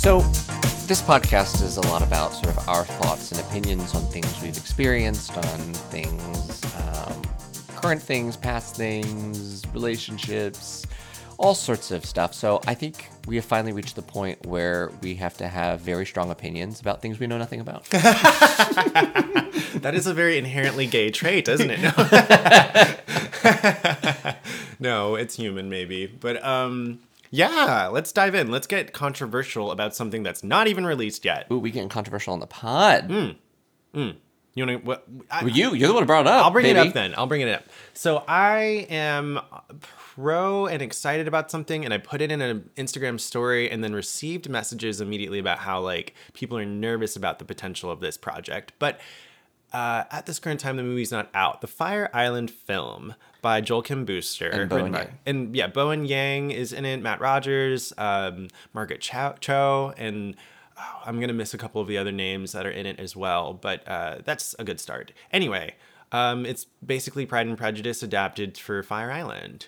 So, this podcast is a lot about sort of our thoughts and opinions on things we've experienced, on things, current things, past things, relationships, all sorts of stuff. So, I think we have finally reached the point where we have to have very strong opinions about things we know nothing about. That is a very inherently gay trait, isn't it? No, no it's human, maybe. But um, yeah, let's dive in. Let's get controversial about something that's not even released yet. Ooh, we getting controversial on the pod. You to? What? I, Well, you, you're the one who brought it up. I'll bring it up then. I'll bring it up. So I am pro and excited about something, and I put it in an Instagram story, and then received messages immediately about how like people are nervous about the potential of this project. But uh, at this current time, the movie's not out. The Fire Island film by Joel Kim Booster And Bowen Yang. and yeah, Bowen Yang is in it. Matt Rogers, um, Margaret Cho, Cho and oh, I'm gonna miss a couple of the other names that are in it as well. But uh, that's a good start. Anyway, um, it's basically Pride and Prejudice adapted for Fire Island.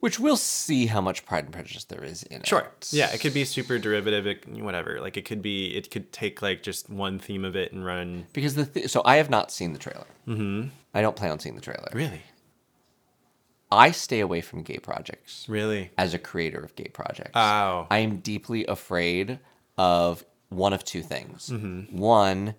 Which we'll see how much Pride and Prejudice there is in Sure. it. Sure. Yeah, it could be super derivative, it, whatever. Like it could be, it could take like just one theme of it and run. Because the th- so I have not seen the trailer. Mm-hmm. I don't plan on seeing the trailer. Really, I stay away from gay projects really. as a creator of gay projects. Oh. I am deeply afraid of one of two things. Mm-hmm. One,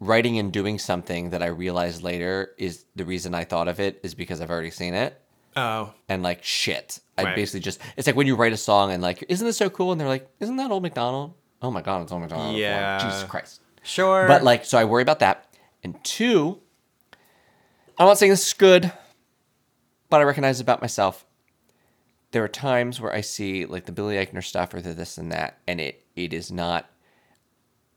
writing and doing something that I realize later is the reason I thought of it is because I've already seen it. Oh, And like shit, I Right. basically just it's like when you write a song and like, isn't this so cool? And they're like, isn't that old McDonald? Oh my god, it's old McDonald. Yeah. Jesus Christ. sure. But like, so I worry about that. And two, I'm not saying this is good, but I recognize it about myself. There are times where I see like the Billy Eichner stuff or the this and that, and it it is not.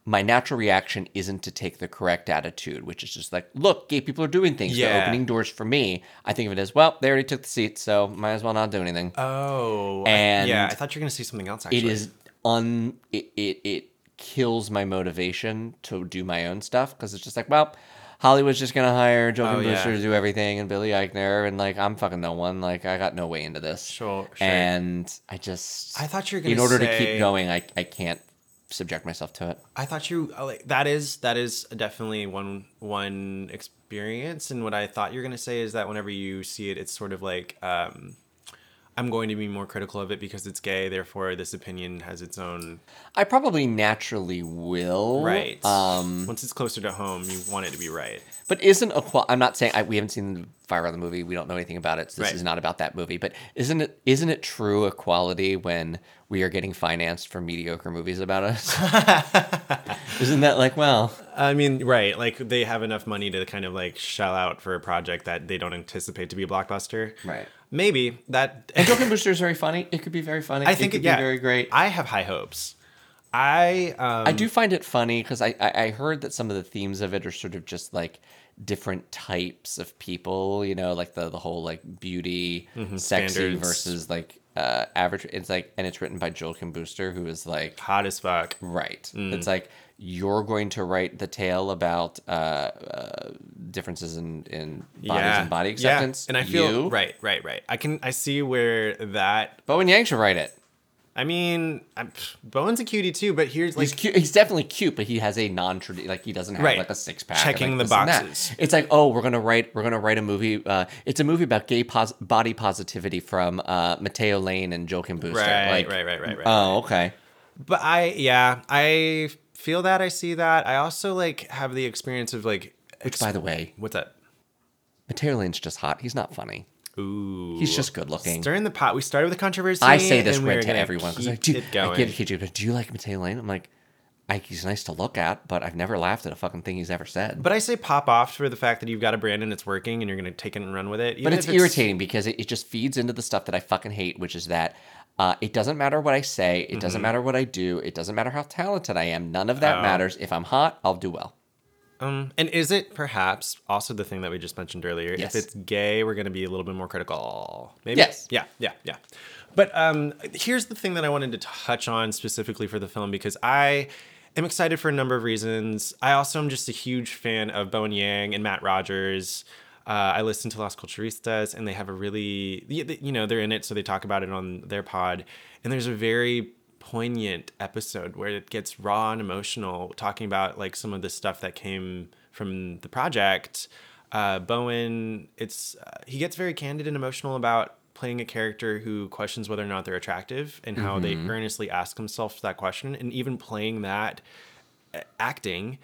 My natural reaction isn't to take the correct attitude, which is just like, look, gay people are doing things. They're opening doors for me. I think of it as, well, they already took the seat, so might as well not do anything. oh, I- yeah, I thought you were gonna see something else. Actually, it is un it, it it kills my motivation to do my own stuff because it's just like well hollywood's just gonna hire joe Oh, yeah. to do everything and billy eichner and like i'm fucking no one like i got no way into this Sure, sure. and i just I thought you were in gonna in order to keep going i, I can't subject myself to it I thought you uh, like that is that is definitely one one experience, and what I thought you were gonna say is that whenever you see it, it's sort of like um, I'm going to be more critical of it because it's gay. Therefore, this opinion has its own i probably naturally will right. um Once it's closer to home, you want it to be right. But isn't equal? I'm not saying I, we haven't seen the Fire the movie. We don't know anything about it. So this Right. is not about that movie. But isn't it isn't it true equality when we are getting financed for mediocre movies about us? isn't that like well? I mean, right? Like they have enough money to kind of like shell out for a project that they don't anticipate to be a blockbuster. Right. Maybe that. And Booster is very funny. It could be very funny. I think it it, could yeah, be very great. I have high hopes. I um, I do find it funny because I, I I heard that some of the themes of it are sort of just like different types of people. You know, like the the whole like beauty, sexy Mm-hmm. standards. versus like uh average. It's like and it's written by Joel Kim Booster, who is like hot as fuck. right. Mm. It's like you're going to write the tale about uh, uh differences in in bodies and body acceptance. And I feel you, right, right, right. I can I see where that. Bowen Yang should write it. I mean, I'm, Bowen's a cutie too, but here's like He's cute. He's definitely cute, but he has a non-traditional. Like he doesn't have Right. like a six pack. Checking like, the this and that. boxes. It's like, oh, we're gonna write. We're gonna write a movie. Uh, it's a movie about gay pos- body positivity from uh, Mateo Lane and Joel Kim Booster. Right, like, right, right, right, right, Oh, okay. But I yeah, I feel that I see that. I also like have the experience of like Which, by the way, what's that? Mateo Lane's just hot. He's not funny. Ooh. He's just good looking. Stirring the pot. We started with the controversy. I say this right to everyone because I do. going. I get it, but do you like Mateo Lane? I'm like, I, he's nice to look at, but I've never laughed at a fucking thing he's ever said. But I say pop off for the fact that you've got a brand and it's working and you're gonna take it and run with it. but it's if irritating because it, it just feeds into the stuff that I fucking hate, which is that uh, it doesn't matter what I say, it Mm-hmm. doesn't matter what I do, it doesn't matter how talented I am. None of that Oh. matters. If I'm hot, I'll do well. Um, and is it perhaps also the thing that we just mentioned earlier? Yes. If it's gay, we're going to be a little bit more critical. Maybe. Yes. Yeah. Yeah. Yeah. But um, here's the thing that I wanted to touch on specifically for the film because I am excited for a number of reasons. I also am just a huge fan of Bowen Yang and Matt Rogers. Uh, I listen to Las Culturistas, and they have a really, you know, they're in it, so they talk about it on their pod. And there's a very poignant episode where it gets raw and emotional, talking about like some of the stuff that came from the project. Uh, Bowen, it's uh, he gets very candid and emotional about playing a character who questions whether or not they're attractive and how they earnestly ask themselves that question, and even playing that uh, acting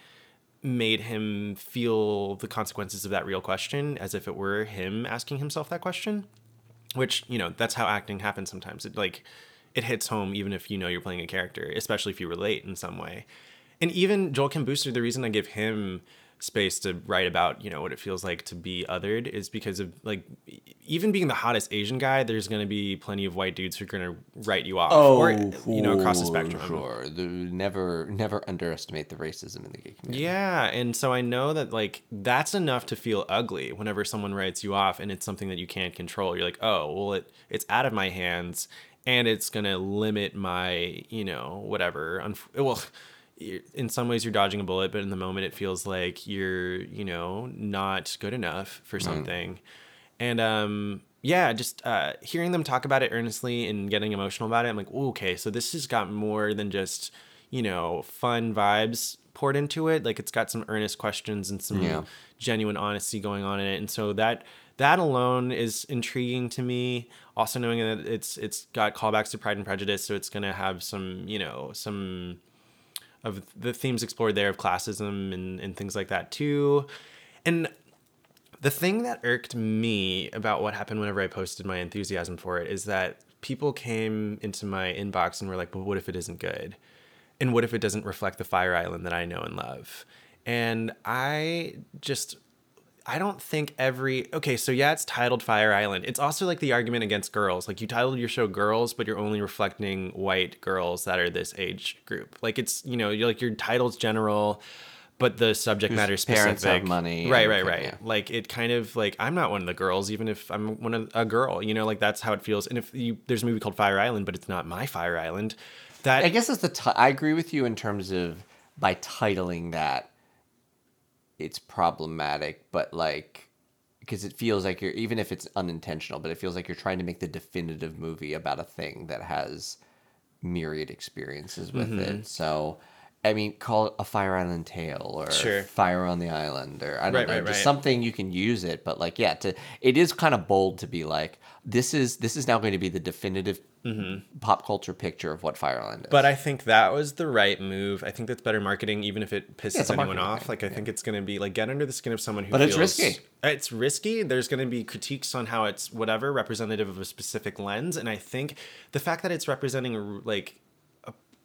made him feel the consequences of that real question as if it were him asking himself that question which you know that's how acting happens sometimes. It like it hits home even if you know you're playing a character especially if you relate in some way. And even joel kim booster the reason i give him space to write about you know what it feels like to be othered is because of like even being the hottest asian guy there's going to be plenty of white dudes who are going to write you off or oh, you know across the spectrum Sure. Never, never underestimate the racism in the gay community. Yeah, and so I know that like that's enough to feel ugly whenever someone writes you off and it's something that you can't control. You're like, "Oh, well it it's out of my hands and it's going to limit my, you know, whatever." Unf- well, in some ways you're dodging a bullet, but in the moment it feels like you're, you know, not good enough for something. And um yeah, just uh, hearing them talk about it earnestly and getting emotional about it, I'm like, okay, so this has got more than just, you know, fun vibes poured into it. Like it's got some earnest questions and some Yeah. genuine honesty going on in it. And so that that alone is intriguing to me. Also knowing that it's it's got callbacks to Pride and Prejudice, so it's gonna have some, you know, some of the themes explored there of classism and, and things like that too. And the thing that irked me about what happened whenever I posted my enthusiasm for it is that people came into my inbox and were like, but what if it isn't good? And what if it doesn't reflect the Fire Island that I know and love? And I just, I don't think every, okay, so yeah, it's titled Fire Island. It's also like the argument against girls. Like you titled your show Girls, but you're only reflecting white girls that are this age group. Like it's, you know, you're like your title's general, but the subject matter specific. parents have money Right, right, right. yeah. Like it kind of like I'm not one of the girls, even if I'm one of a girl. You know, like that's how it feels. And if you there's a movie called Fire Island, but it's not my Fire Island. That I guess that's the. T- I agree with you in terms of by titling that, it's problematic, but like because it feels like you're even if it's unintentional, but it feels like you're trying to make the definitive movie about a thing that has myriad experiences with Mm-hmm. it. So. I mean, call it a Fire Island Tale or Sure. Fire on the Island or I don't Right, know, right, just right. something you can use it. But like, yeah, to it is kind of bold to be like, this is this is now going to be the definitive pop culture picture of what Fire Island is. Mm-hmm. But I think that was the right move. I think that's better marketing, even if it pisses it's a anyone off. thing, Like I think it's going to be like get under the skin of someone who. But it's feels- risky. It's risky. There's going to be critiques on how it's whatever representative of a specific lens, and I think the fact that it's representing like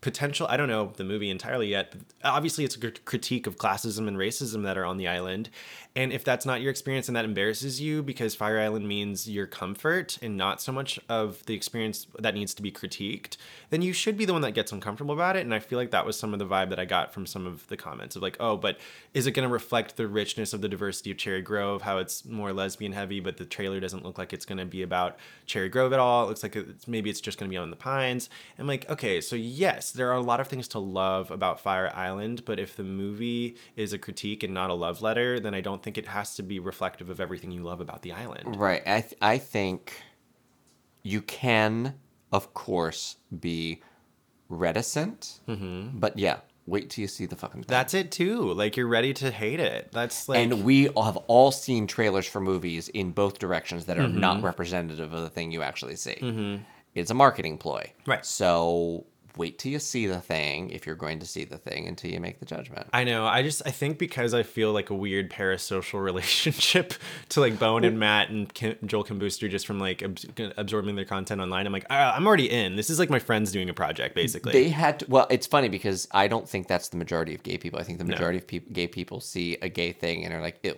potential. I don't know the movie entirely yet. Obviously, it's a critique of classism and racism that are on the island, and if that's not your experience and that embarrasses you because Fire Island means your comfort and not so much of the experience that needs to be critiqued, then you should be the one that gets uncomfortable about it. And I feel like that was some of the vibe that I got from some of the comments of like, oh, but is it going to reflect the richness of the diversity of Cherry Grove? How it's more lesbian heavy, but the trailer doesn't look like it's going to be about Cherry Grove at all. It looks like it's, maybe it's just going to be on the Pines. I'm like, okay, so yes, there are a lot of things to love about Fire Island, but if the movie is a critique and not a love letter, then I don't think it has to be reflective of everything you love about the island. Right. I th- I think you can, of course, be reticent, but yeah, wait till you see the fucking. Thing. That's it too. Like you're ready to hate it. That's like and we all have all seen trailers for movies in both directions that are Mm-hmm. not representative of the thing you actually see. It's a marketing ploy. Right. So wait till you see the thing if you're going to see the thing until you make the judgment. I know. I just I think because I feel like a weird parasocial relationship to like Bowen and Matt and Kim, Joel Kim Booster just from like abs- absorbing their content online. I'm like "Ah, I'm already in. This is like my friends doing a project basically. They had to, well, it's funny because I don't think that's the majority of gay people. I think the majority of peop gay people see a gay thing and are like, ew.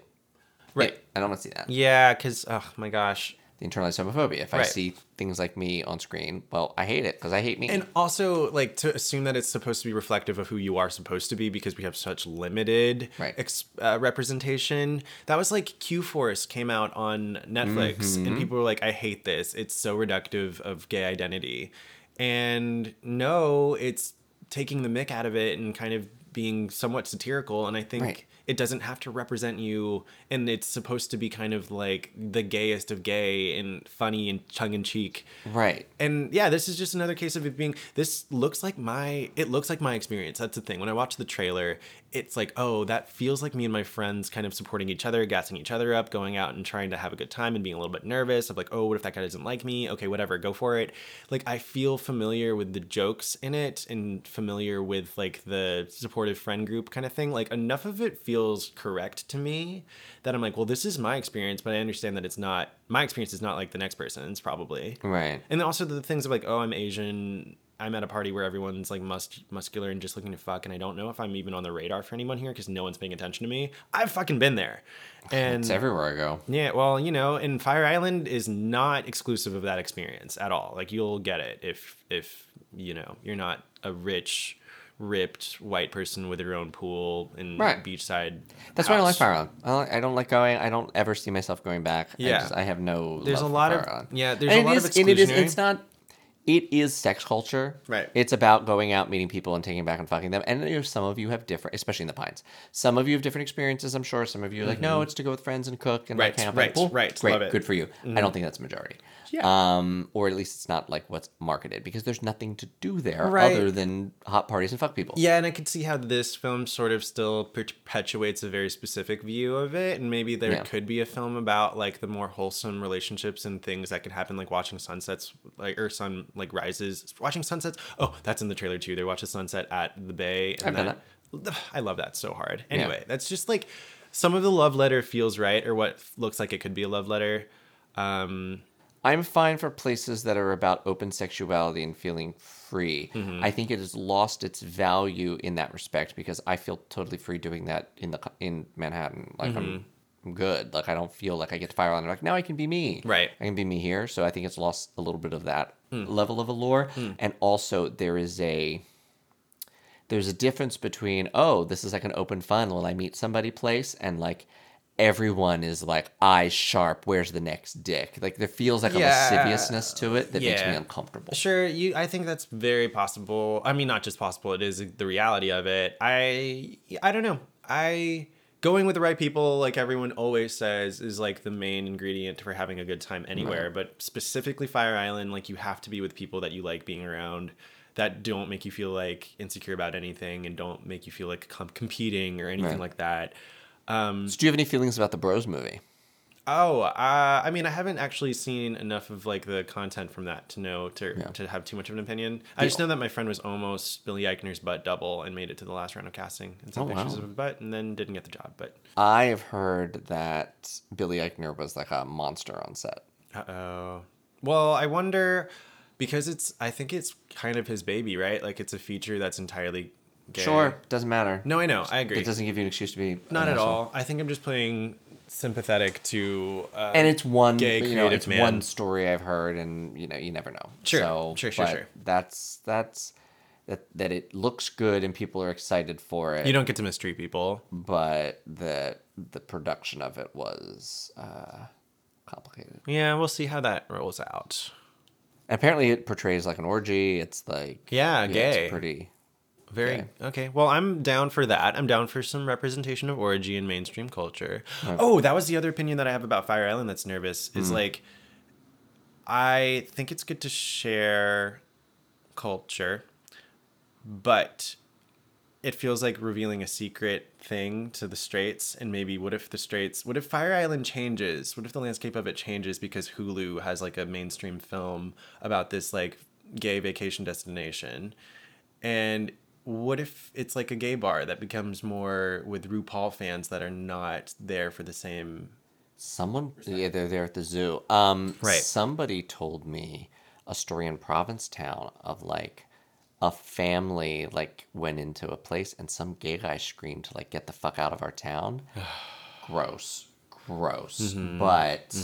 Right. Ew, I don't want to see that. yeah, because oh my gosh, the internalized homophobia. If I Right. see things like me on screen, well, I hate it because I hate me. And also, like to assume that it's supposed to be reflective of who you are supposed to be because we have such limited Right. ex- uh, representation. That was like Q Force came out on Netflix, Mm-hmm. and people were like, "I hate this. It's so reductive of gay identity." And no, it's taking the mick out of it and kind of being somewhat satirical. And I think Right. It doesn't have to represent you, and it's supposed to be kind of like the gayest of gay and funny and tongue in cheek right. and yeah this is just another case of it being this looks like my it looks like my experience. That's the thing. When i watch the trailer it's like oh that feels like me and my friends kind of supporting each other gassing each other up going out and trying to have a good time and being a little bit nervous of like oh what if that guy doesn't like me okay whatever go for it like i feel familiar with the jokes in it and familiar with like the supportive friend group kind of thing like enough of it feels correct to me that i'm like well this is my experience but i understand that it's not my experience is not like the next person's probably Right. and also the things of like, oh, I'm Asian. I'm at a party where everyone's like mus- muscular and just looking to fuck, and I don't know if I'm even on the radar for anyone here because no one's paying attention to me. I've fucking been there, and It's everywhere I go. yeah, well, you know, and Fire Island is not exclusive of that experience at all. Like you'll get it if if you know you're not a rich, ripped white person with your own pool and Right. beachside. That's why I don't like. Fire Island. I don't, I don't like going. I don't ever see myself going back. I, Yeah. just, I have no. There's a lot of- Island. yeah, there's And a lot it of is- and it is. It's not. It is sex culture. Right. It's about going out, meeting people, and taking back and fucking them. And some of you have different, especially in the pines. Some of you have different experiences. I'm sure. Some of you are like, no, it's to go with friends and cook and like Mm-hmm. Right, hang out. right, Cool. right. Great. Love it. Mm-hmm. Good for you. I don't think that's a majority. Yeah. Um, or at least it's not like what's marketed because there's nothing to do there Right. other than hot parties and fuck people. Yeah, and I could see how this film sort of still perpetuates a very specific view of it, and maybe there Yeah. could be a film about like the more wholesome relationships and things that could happen, like watching sunsets, like or sun like rises, watching sunsets. Oh, that's in the trailer too. They watch the sunset at the bay. And done that, I love that so hard. Anyway, that's just like some of the love letter feels right, or what looks like it could be a love letter. Um, I'm fine for places that are about open sexuality and feeling free. Mm-hmm. I think it has lost its value in that respect because I feel totally free doing that in the in Manhattan. Like Mm-hmm. I'm good. Like I don't feel like I get to fire on. Like now I can be me. Right. I can be me here. So I think it's lost a little bit of that Hmm. level of allure. And also there is a there's a difference between oh this is like an open fun will I meet somebody place and like everyone is like eyes sharp where's the next dick like there feels like a lasciviousness to it that makes me uncomfortable Sure, you. I think that's very possible. I mean, not just possible; it is the reality of it. I, I don't know. I going with the right people, like everyone always says, is like the main ingredient for having a good time anywhere. But specifically, Fire Island, like you have to be with people that you like being around, that don't make you feel like insecure about anything, and don't make you feel like com- competing or anything Right. like that. Um, so do you have any feelings about the bros movie Oh, uh, I mean, I haven't actually seen enough of like the content from that to know to Yeah. to have too much of an opinion. I just know that my friend was almost Billy Eichner's butt double and made it to the last round of casting and sent Oh, pictures wow. of his butt and then didn't get the job. But i have heard that billy eichner was like a monster on set uh oh. Well, I wonder because it's. I think it's kind of his baby, right? Like it's a feature that's entirely gay. sure doesn't matter No, I know. I agree. it doesn't give you an excuse to be Not at all. I think I'm just playing sympathetic to. Uh, and it's one gay you know creative it's man. one story i've heard and you know you never know Sure, so, sure, sure, but sure. that's that's that that it looks good and people are excited for it you don't get to mistreat people. but the the production of it was uh complicated Yeah, we'll see how that rolls out. apparently it portrays like an orgy it's like Yeah, gay. it's pretty Very Okay. okay. Well, I'm down for that. I'm down for some representation of orgy in mainstream culture. Oh, that was the other opinion that I have about Fire Island that's nervous. Is hmm. like I think it's good to share culture, but it feels like revealing a secret thing to the straights and maybe what if the straights what if fire island changes what if the landscape of it changes because hulu has like a mainstream film about this like gay vacation destination and what if it's like a gay bar that becomes more with RuPaul fans that are not there for the same someone yeah they're there at the zoo um Right. somebody told me a story in provincetown of like a family like went into a place and some gay guy screamed to like get the fuck out of our town gross gross Mm-hmm. but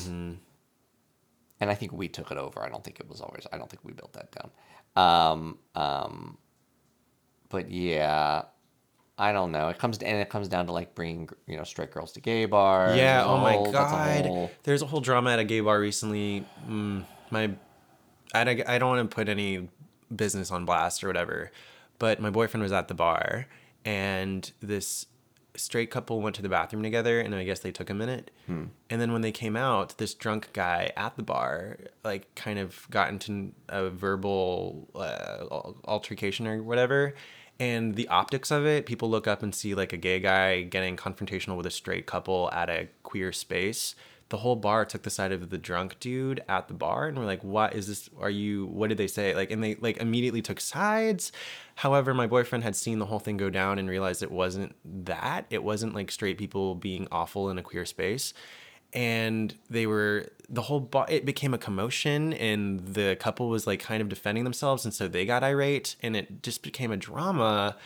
and I think we took it over. I don't think it was always. I don't think we built that down. Um, um, but yeah, I don't know. It comes and it comes down to like bringing you know straight girls to gay bars. Yeah. Oh my god. whole- There's a whole drama at a gay bar recently. Mm, my, I, I don't want to put any business on blast or whatever, but my boyfriend was at the bar, and this straight couple went to the bathroom together, and I guess they took a minute, and then when they came out, this drunk guy at the bar like kind of got into a verbal uh, altercation or whatever. And the optics of it, people look up and see like a gay guy getting confrontational with a straight couple at a queer space. The whole bar took the side of the drunk dude at the bar and we're like, what is this? Are you, what did they say? Like, and they like immediately took sides. However, my boyfriend had seen the whole thing go down and realized it wasn't that. It wasn't like straight people being awful in a queer space and they were the whole bar it became a commotion and the couple was like kind of defending themselves and so they got irate and it just became a drama.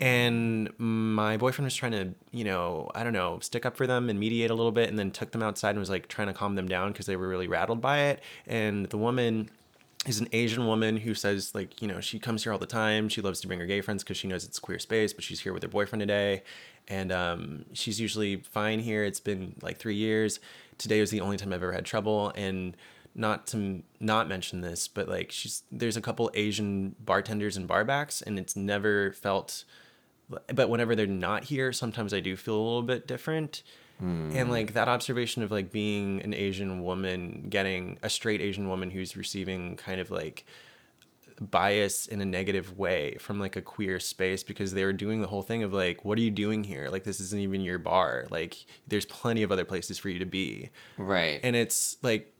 And my boyfriend was trying to you know i don't know stick up for them and mediate a little bit and then took them outside and was like trying to calm them down because they were really rattled by it. And the woman is an Asian woman who says like you know she comes here all the time. She loves to bring her gay friends because she knows it's queer space, but she's here with her boyfriend today, and um, she's usually fine here. It's been like three years. Today was the only time I've ever had trouble, and not to not mention this, but like she's there's a couple Asian bartenders and barbacks, and it's never felt. But whenever they're not here, sometimes I do feel a little bit different and like that observation of like being an asian woman getting a straight asian woman who's receiving kind of like bias in a negative way from like a queer space because they were doing the whole thing of like what are you doing here like this isn't even your bar like there's plenty of other places for you to be right. and it's like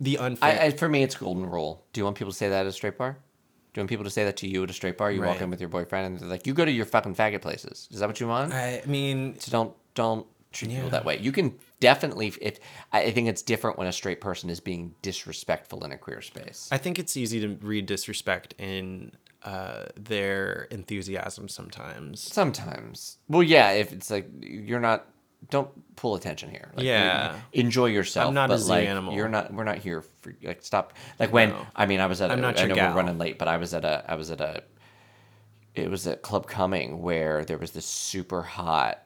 the unfair I, I, for me, it's golden rule. Do you want people to say that at a straight bar? Do you want people to say that to you at a straight bar? You walk in with your boyfriend and they're like, "You go to your fucking faggot places." Is that what you want? I mean So don't don't treat people that way. You can definitely if I think it's different when a straight person is being disrespectful in a queer space. I think it's easy to read disrespect in uh, their enthusiasm sometimes. Sometimes. Well, yeah, if it's like you're not don't pull attention here. Like, Yeah. Enjoy yourself. I'm not a but zoo like animal. you're not we're not here for like stop like when No. I mean I was at a, I'm not I your know gal. we're running late, but I was at a I was at a it was at Club Cumming where there was this super hot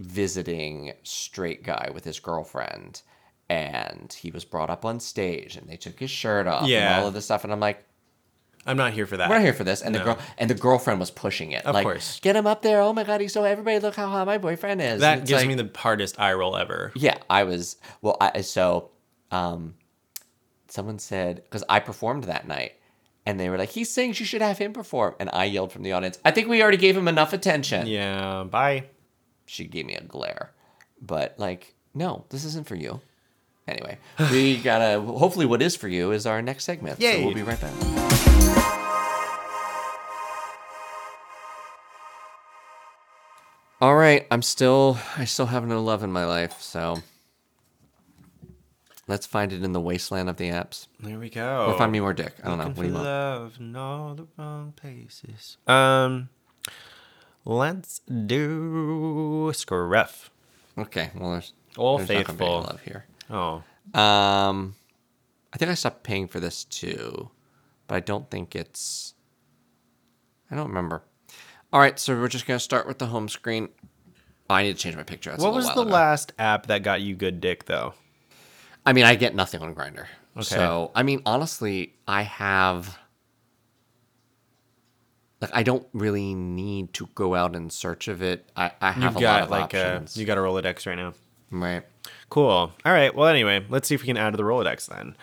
visiting straight guy with his girlfriend and he was brought up on stage and they took his shirt off Yeah. and all of this stuff and I'm like I'm not here for that. we're not here for this and the girl and the girlfriend was pushing it Of like course. get him up there oh my god he's so everybody look how hot my boyfriend is That gives like- me the hardest eye roll ever. yeah I was well I so um someone said because I performed that night and they were like he sings you should have him perform and I yelled from the audience I think we already gave him enough attention Yeah. Bye. She gave me a glare. But like, no, this isn't for you. Anyway, we gotta. Hopefully, what is for you is our next segment. So we'll be right back. All right, I'm still. I still have no love in my life, so let's find it in the wasteland of the apps, There we go. or find me more dick. I don't know. Looking What do you for want? love in all the wrong places. Um, let's do scruff. Okay, well, there's All there's not be faithful. love here. Oh, Um, I think I stopped paying for this too, but I don't think it's. I don't remember. All right, so we're just gonna start with the home screen. Oh, I need to change my picture. That's what was the ago. last app that got you good dick though? I mean, I get nothing on Grindr. Okay. So I mean, honestly, I have. Like, I don't really need to go out in search of it. I, I have You've a lot of like a options. you got a Rolodex right now. right. Cool. All right. Well, anyway, let's see if we can add to the Rolodex then.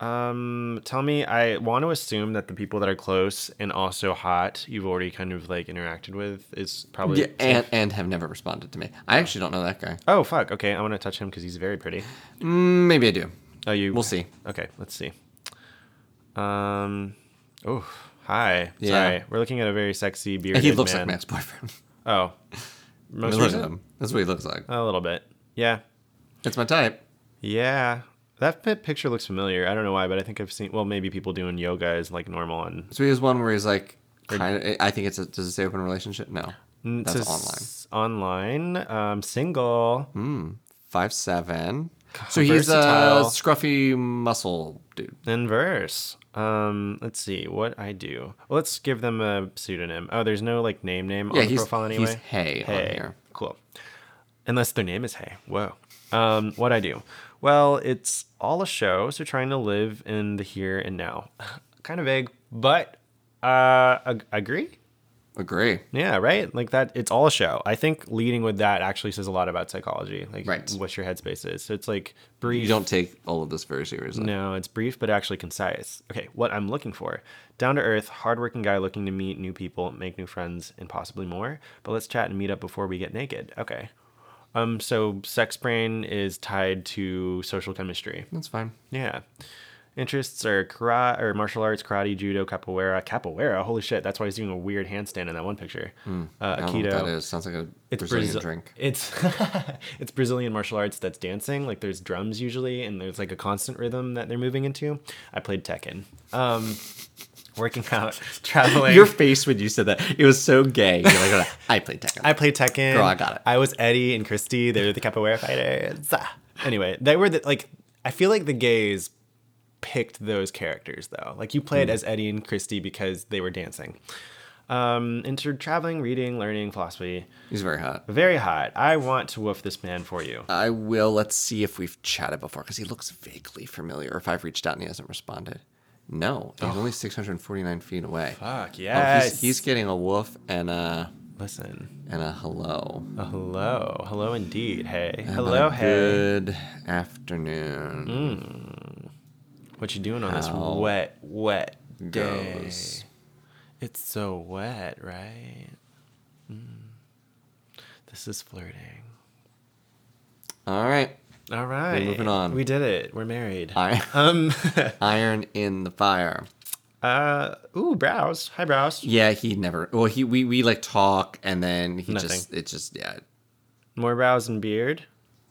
Um, tell me, I want to assume that the people that are close and also hot, you've already kind of like interacted with, is probably. Yeah, and and have never responded to me. I actually don't know that guy. oh fuck. Okay, I want to touch him because he's very pretty. Mm, maybe I do. Oh, you. We'll see. Okay, let's see. Um. Oh, hi. Yeah. Sorry, we're looking at a very sexy beard. He looks man. like my ex-boyfriend. Oh, most Look at him. That's what he looks like. A little bit. Yeah. It's my type. Yeah. That pi- picture looks familiar. I don't know why, but I think I've seen. Well, maybe people doing yoga is like normal and. So he has one where he's like, kind of. I think it's a. Does it say open relationship? No, that's says Online. Um, single. online. Five seven. So he's a scruffy muscle dude. In verse. Um, let's see what I do. Well, let's give them a pseudonym. Oh, there's no like name name Yeah, on the he's- profile he's anyway. Hay on here. Cool. Unless their name is Hay. Whoa. Um, what I do? Well, it's all a show, so trying to live in the here and now. kind of vague, but uh, ag- agree. Agree. Yeah, right. Like that. It's all a show. I think leading with that actually says a lot about psychology. Like Right. what your headspace is. So it's like brief. You don't take all of this very seriously. No, it's brief but actually concise. Okay, what I'm looking for. Down to earth, hardworking guy looking to meet new people, make new friends, and possibly more. But let's chat and meet up before we get naked. Okay. Um, so sex brain is tied to social chemistry. That's fine. Yeah. Interests are karate or martial arts, karate, judo, capoeira. Capoeira, holy shit! That's why he's doing a weird handstand in that one picture. Uh. I don't know Aikido. what that is. Sounds like a It's Brazilian Brazil- drink. It's it's Brazilian martial arts that's dancing. Like there's drums usually, and there's like a constant rhythm that they're moving into. I played Tekken. Um, working out, traveling. Your face when you said that, it was so gay. You're like, I played Tekken. I played Tekken. Girl, I got it. I was Eddy and Christie. They were the capoeira fighters. Ah. Anyway, they were the, like. I feel like the gays picked those characters though. Like you played as Eddy and Christie because they were dancing. Um, into traveling, reading, learning, philosophy. He's very hot. Very hot. I want to woof this man for you. I will. Let's see if we've chatted before because he looks vaguely familiar. If I've reached out and he hasn't responded. No, he's only 649 feet away. Fuck Oh, yes. he's, he's getting a woof and a Listen. and a hello. A hello. Hello indeed. Hey. How hello. Hey. Mm. Good afternoon. What you doing on this How wet, wet day? goes? It's so wet, right? Mm. This is flirting. All right. All right. We're moving on. We did it. We're married. I, Um. iron in the fire. uh. Ooh, brows. Hi, brows. Yeah, he never. Well, he we we like talk and then he Nothing. just it just yeah. More brows and beard.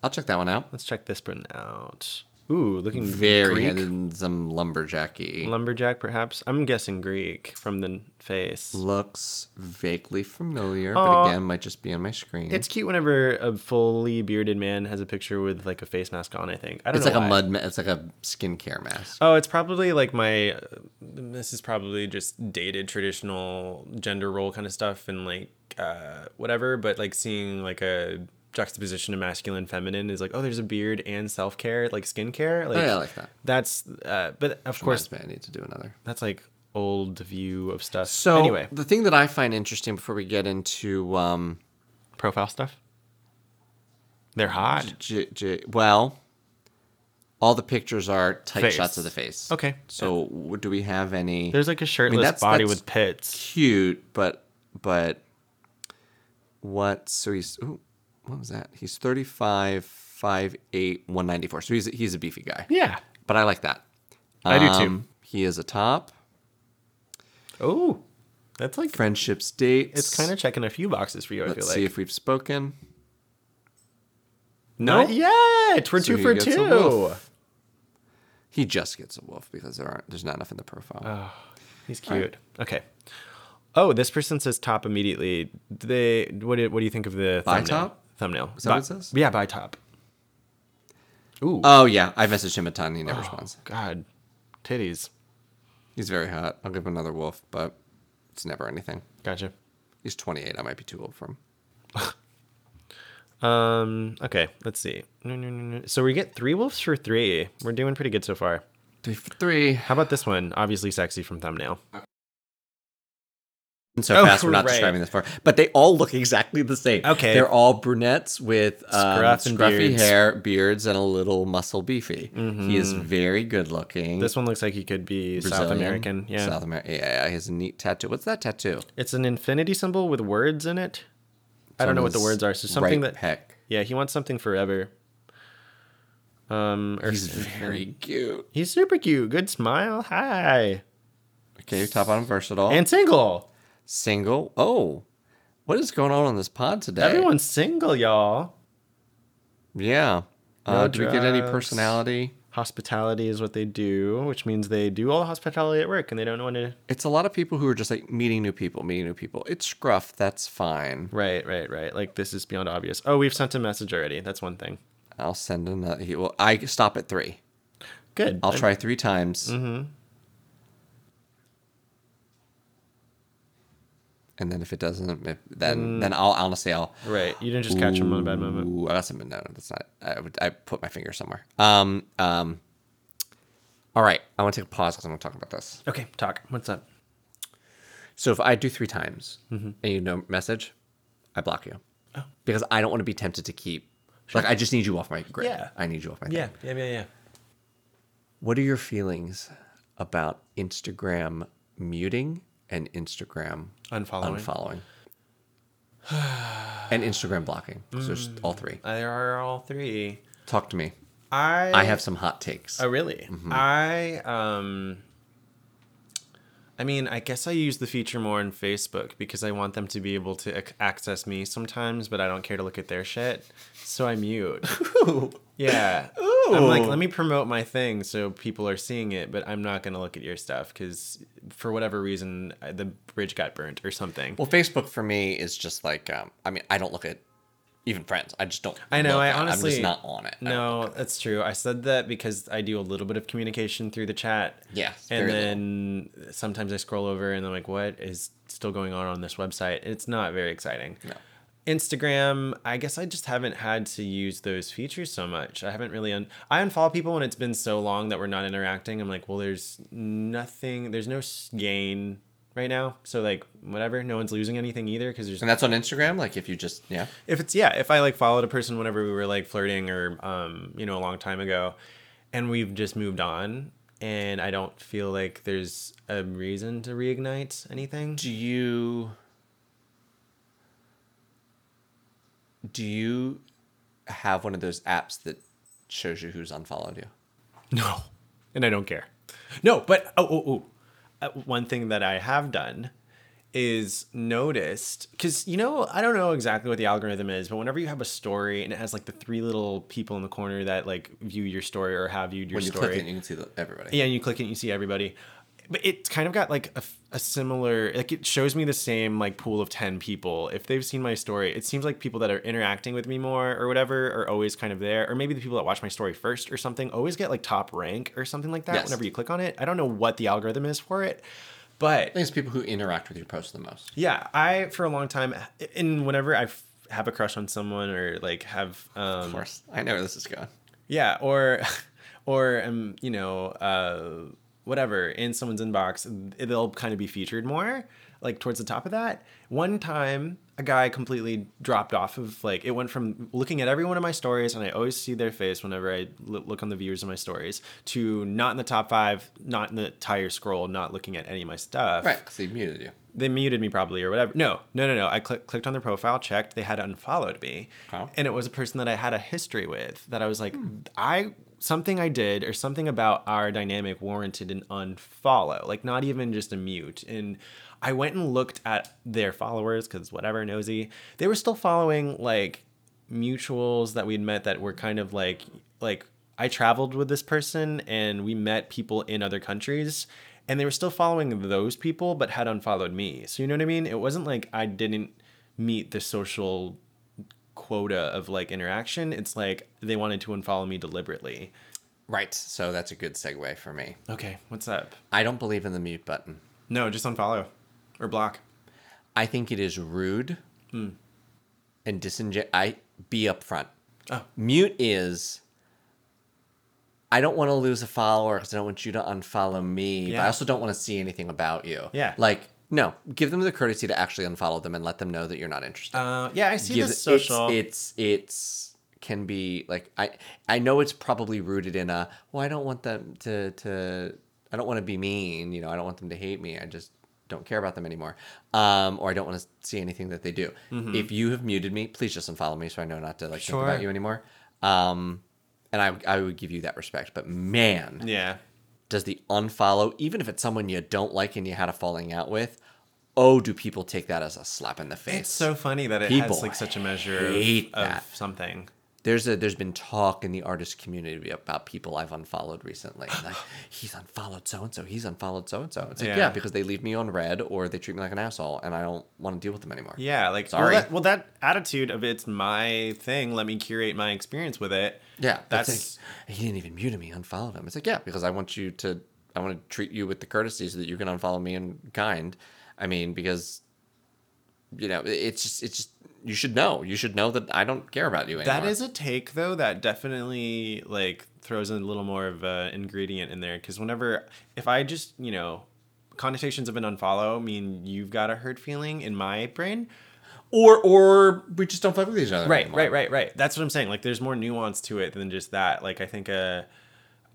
I'll check that one out. Let's check this one out. Ooh, looking Very Greek. handsome lumberjacky. lumberjack, perhaps. I'm guessing Greek from the face. Looks vaguely familiar, Aw. but again might just be on my screen. It's cute whenever a fully bearded man has a picture with like a face mask on. I think I don't it's know like why. a mud. Ma- it's like a skincare mask. Oh, it's probably like my. Uh, this is probably just dated traditional gender role kind of stuff and like uh, whatever. But like seeing like a juxtaposition of masculine, feminine is like oh, there's a beard and self care, like skincare. Like oh, yeah, I like that. that's. Uh, but of course, Reminds me, I need to do another. that's like old view of stuff. So anyway, the thing that I find interesting before we get into um, profile stuff. They're hot. J- J- well, all the pictures are tight Face. shots of the face. Okay. So w do we have any? There's like a shirtless that's- body that's- with pits. cute, but but what? So he's ooh, what was that? He's 35, 5'8", 194. So he's he's a beefy guy. Yeah. But I like that. I do too. Um, He is a top. Oh, that's like Friendships, dates. it's kind of checking a few boxes for you. I Let's feel see if we've spoken. not Nope. yet. We're So two he for gets a two. woof. He just gets a woof because there aren't. There's not enough in the profile. Oh, he's cute. Okay. Oh, this person says top immediately. They what? Do, what do you think of the By thumbnail? top? Thumbnail. Is that By- what it says? Yeah, by top. Ooh. oh yeah, I messaged him a ton. He never responds. God, titties. He's very hot. I'll give him another woof, but it's never anything. Gotcha. He's 28. I might be too old for him. Um. Okay. Let's see. No, no, no, no. So we get three wolves for three. We're doing pretty good so far. Three for three. How about this one? Obviously sexy from thumbnail. So Oh, fast we're not right. describing this far but they all look exactly the same Okay. they're all brunettes with um, scruffy beards. hair beards and a little muscle beefy he is very good looking This one looks like he could be South American. Yeah. south america yeah, yeah he has a neat tattoo what's that tattoo It's an infinity symbol with words in it. I don't know what the words are. So something right that peck. yeah, he wants something forever. Um, he's very cute he's super cute. Good smile. Hi. okay top bottom versatile And single. Single oh what is going on on this pod today Everyone's single, y'all. yeah No uh, do we get any personality Hospitality is what they do, which means they do all the hospitality at work and they don't want to. it's a lot of people who are just like meeting new people meeting new people it's scruff that's fine Right, right, right. Like this is beyond obvious. Oh, we've sent a message already. That's one thing. I'll send another. he- Well, I stop at three. Good. I'll try three times. Mm-hmm. And then if it doesn't, if, then then I'll honestly I'll. Right. You didn't just catch him on a bad moment. Ooh, I got something. No, no, that's not. I would. I put my finger somewhere. Um. Um. All right. I want to take a pause because I'm going to talk about this. Okay, talk. What's up? So if I do three times Mm-hmm. and you don't message, I block you Oh. because I don't want to be tempted to keep. Sure. Like I just need you off my grid. Yeah. I need you off my. Yeah, thing. yeah, yeah, yeah. What are your feelings about Instagram muting and Instagram Unfollowing. unfollowing? and Instagram blocking. So there's all three. There are all three. Talk to me. I I have some hot takes. Oh, really? I um. I mean, I guess I use the feature more on Facebook because I want them to be able to ac- access me sometimes, but I don't care to look at their shit. So I mute. Yeah. I'm like, let me promote my thing so people are seeing it, but I'm not going to look at your stuff because for whatever reason, the bridge got burnt or something. Well, Facebook for me is just like um, I mean, I don't look at even friends. I just don't. I know. I honestly I'm just not on it. No, look at it. that's true. I said that because I do a little bit of communication through the chat. Yeah, and then sometimes I scroll over and I'm like, "What is still going on on this website?" It's not very exciting. No. Instagram, I guess I just haven't had to use those features so much. I haven't really un- I unfollow people when it's been so long that we're not interacting. I'm like, well, there's nothing, there's no gain right now. So like, whatever, no one's losing anything either because there's And that's on Instagram. Like if you just yeah. if it's yeah if i like followed a person whenever we were like flirting or um you know a long time ago and we've just moved on and i don't feel like there's a reason to reignite anything Do you do you have one of those apps that shows you who's unfollowed you? no and i don't care no but oh, oh, oh. Uh, one thing that i have done is noticed because you know i don't know exactly what the algorithm is but whenever you have a story and it has like the three little people in the corner that like view your story or have viewed your When you story click it, you can see the, everybody. Yeah, and you click it and you see everybody. But it's kind of got like a, a similar, like it shows me the same like pool of 10 people. If they've seen my story, it seems like people that are interacting with me more or whatever are always kind of there. Or maybe the people that watch my story first or something always get like top rank or something like that Yes. whenever you click on it. I don't know what the algorithm is for it. But I think it's people who interact with your post the most. yeah, I, for a long time, and whenever I have a crush on someone or like have, um, Of course, I know where this is going. yeah, or or um, you know, uh whatever, in someone's inbox, they'll kind of be featured more, like towards the top of that. One time a guy completely dropped off of like it went from looking at every one of my stories and I always see their face whenever I l- look on the viewers of my stories to not in the top 5, not in the entire scroll, not looking at any of my stuff Right, because they muted you. they muted me probably or whatever. No, no, no, no. I click, clicked on their profile, checked, they had unfollowed me, Oh. and it was a person that I had a history with. That I was like, hmm. I something I did or something about our dynamic warranted an unfollow, like not even just a mute. And I went and looked at their followers because whatever nosy, they were still following like mutuals that we'd met that were kind of like like I traveled with this person and we met people in other countries and they were still following those people but had unfollowed me. So you know what I mean? It wasn't like I didn't meet the social quota of like interaction. It's like they wanted to unfollow me deliberately. Right, so that's a good segue for me. Okay, what's up? I don't believe in the mute button. No, just unfollow or block. I think it is rude Hmm. and disingen. I be upfront. Oh. Mute is. I don't want to lose a follower because I don't want you to unfollow me, but I also don't want to see anything about you. Yeah. Like, no, give them the courtesy to actually unfollow them and let them know that you're not interested. Uh, yeah, I see Give- the social. It's, it's it's can be like I I know it's probably rooted in a well I don't want them to to I don't want to be mean you know I don't want them to hate me I just don't care about them anymore um or I don't want to see anything that they do if you have muted me please just unfollow me so I know not to like think Mm-hmm. About you anymore um and I I would give you that respect but man yeah. Does the unfollow even if it's someone you don't like and you had a falling out with oh do people take that as a slap in the face It's so funny that it People has like such a measure of, of something. there's a there's been talk in the artist community about people I've unfollowed recently. Like he's unfollowed so and so, he's unfollowed so and so. It's like yeah. Yeah. because they leave me on read or they treat me like an asshole, and I don't want to deal with them anymore. Yeah, like Sorry. Well that, well, that attitude of it's my thing. Let me curate my experience with it. Yeah, that's like, he didn't even mute me, unfollowed him. It's like, yeah, because I want you to, I want to treat you with the courtesy so that you can unfollow me in kind. I mean, because, you know, it's just, it's just, you should know, you should know that I don't care about you anymore. that is a take though that definitely like throws in a little more of an ingredient in there because whenever if I just you know connotations of an unfollow mean you've got a hurt feeling in my brain. Or, or we just don't fuck with each other. Right, anymore. right, right, right. That's what I'm saying. Like, there's more nuance to it than just that. Like, I think a,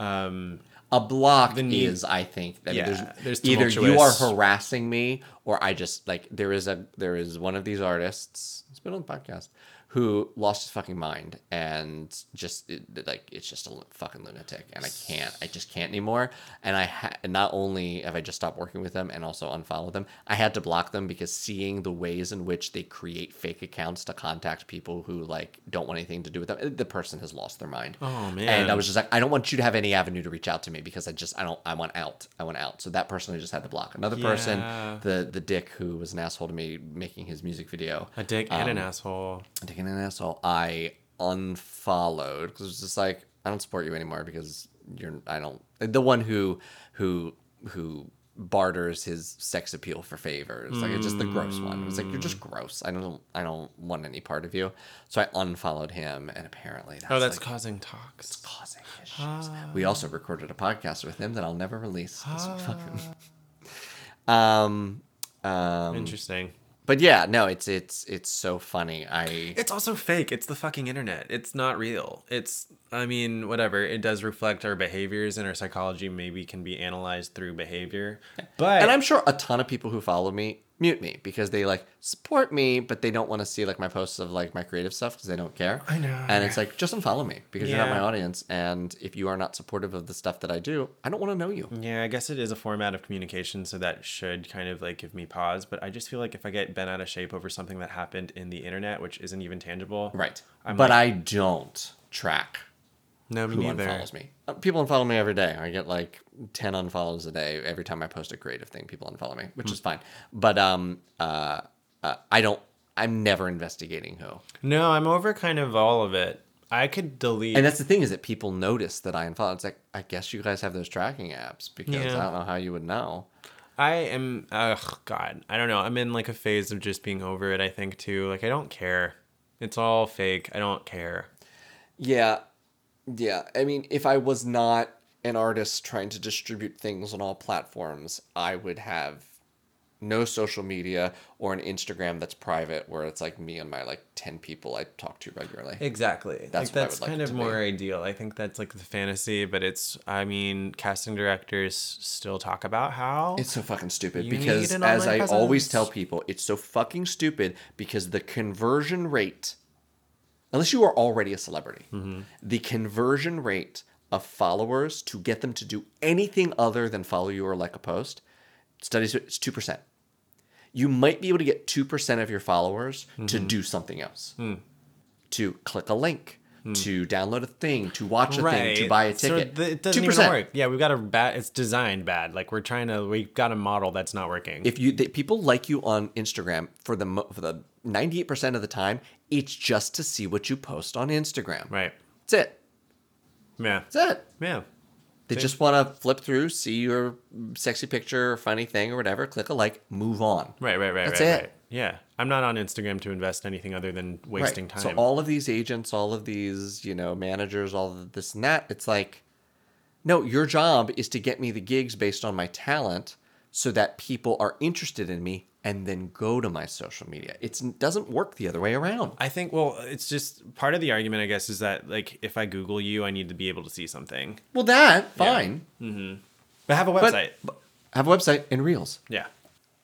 um, A block The need- is, I think, I mean, Yeah, there's, there's either you are harassing me or I just like there is a there is one of these artists. It's been on the podcast who lost his fucking mind and just it, like it's just a fucking lunatic and I can't I just can't anymore and I ha- and not only have I just stopped working with them and also unfollowed them I had to block them because seeing the ways in which they create fake accounts to contact people who like don't want anything to do with them the person has lost their mind Oh, man. and. I was just like I don't want you to have any avenue to reach out to me because I just I don't I want out I want out so that person I just had to block another person the the dick who was an asshole to me making his music video a dick and an Um, asshole. dick and an asshole I unfollowed because it was just like I don't support you anymore because you're I don't the one who who who barters his sex appeal for favors like it's just the gross one It's like you're just gross I don't I don't want any part of you so I unfollowed him and apparently that's Oh, that's like, causing talks. causing issues. We also recorded a podcast with him that I'll never release. fucking- um, um, Interesting. But yeah, no, it's it's it's so funny. I It's also fake. It's the fucking internet. It's not real. It's, I mean, whatever. It does reflect our behaviors and our psychology maybe can be analyzed through behavior. But and I'm sure a ton of people who follow me mute me because they like support me, but they don't want to see like my posts of like my creative stuff because they don't care. I know. And it's like just unfollow me because you're not my audience, and if you are not supportive of the stuff that I do, I don't want to know you. Yeah, I guess it is a format of communication, so that should kind of like give me pause. But I just feel like if I get bent out of shape over something that happened in the internet, which isn't even tangible, Right. I'm but like- I don't track No, me who neither. unfollows me. Uh, People unfollow me every day. I get like ten unfollows a day every time I post a creative thing. People unfollow me, which is fine. But um, uh, uh, I don't. I'm never investigating who. No, I'm over kind of all of it. I could delete. And that's the thing is that people notice that I unfollow. It's like I guess you guys have those tracking apps because Yeah. I don't know how you would know. I am. Ugh, God, I don't know. I'm in like a phase of just being over it. I think too. Like I don't care. It's all fake. I don't care. Yeah, yeah. I mean, if I was not an artist trying to distribute things on all platforms, I would have no social media or an Instagram that's private where it's like me and my like 10 people I talk to regularly. Exactly. That's like, that's like kind it of to be. more ideal. I think that's like the fantasy, but it's. I mean, casting directors still talk about how It's so fucking stupid because as I online always tell people, it's so fucking stupid because the conversion rate unless you are already a celebrity, Mm-hmm. the conversion rate of followers to get them to do anything other than follow you or like a post, studies it's 2%. You might be able to get 2% of your followers to Mm-hmm. do something else. Hmm. To click a link, to download a thing, to watch a thing, to buy a So ticket. th- it doesn't 2%. even work. Yeah, we've got a bad. It's designed bad. Like we're trying to. We've got a model that's not working. if you they, people like you on Instagram for the for the 98% of the time, it's just to see what you post on Instagram. right. That's it. Yeah. That's it. Yeah. They just want to flip through, see your sexy picture or funny thing or whatever, click a like, move on. Right. Right. Right. That's right. it. Right. Yeah. I'm not on Instagram to invest anything other than wasting time. So all of these agents, all of these, you know, managers, all of this and that, it's like, no, your job is to get me the gigs based on my talent so that people are interested in me and then go to my social media. It doesn't work the other way around. I think. Well, it's just part of the argument. I guess is that like if I Google you, I need to be able to see something. Well, that, fine. But have a website. but have a website and reels. yeah.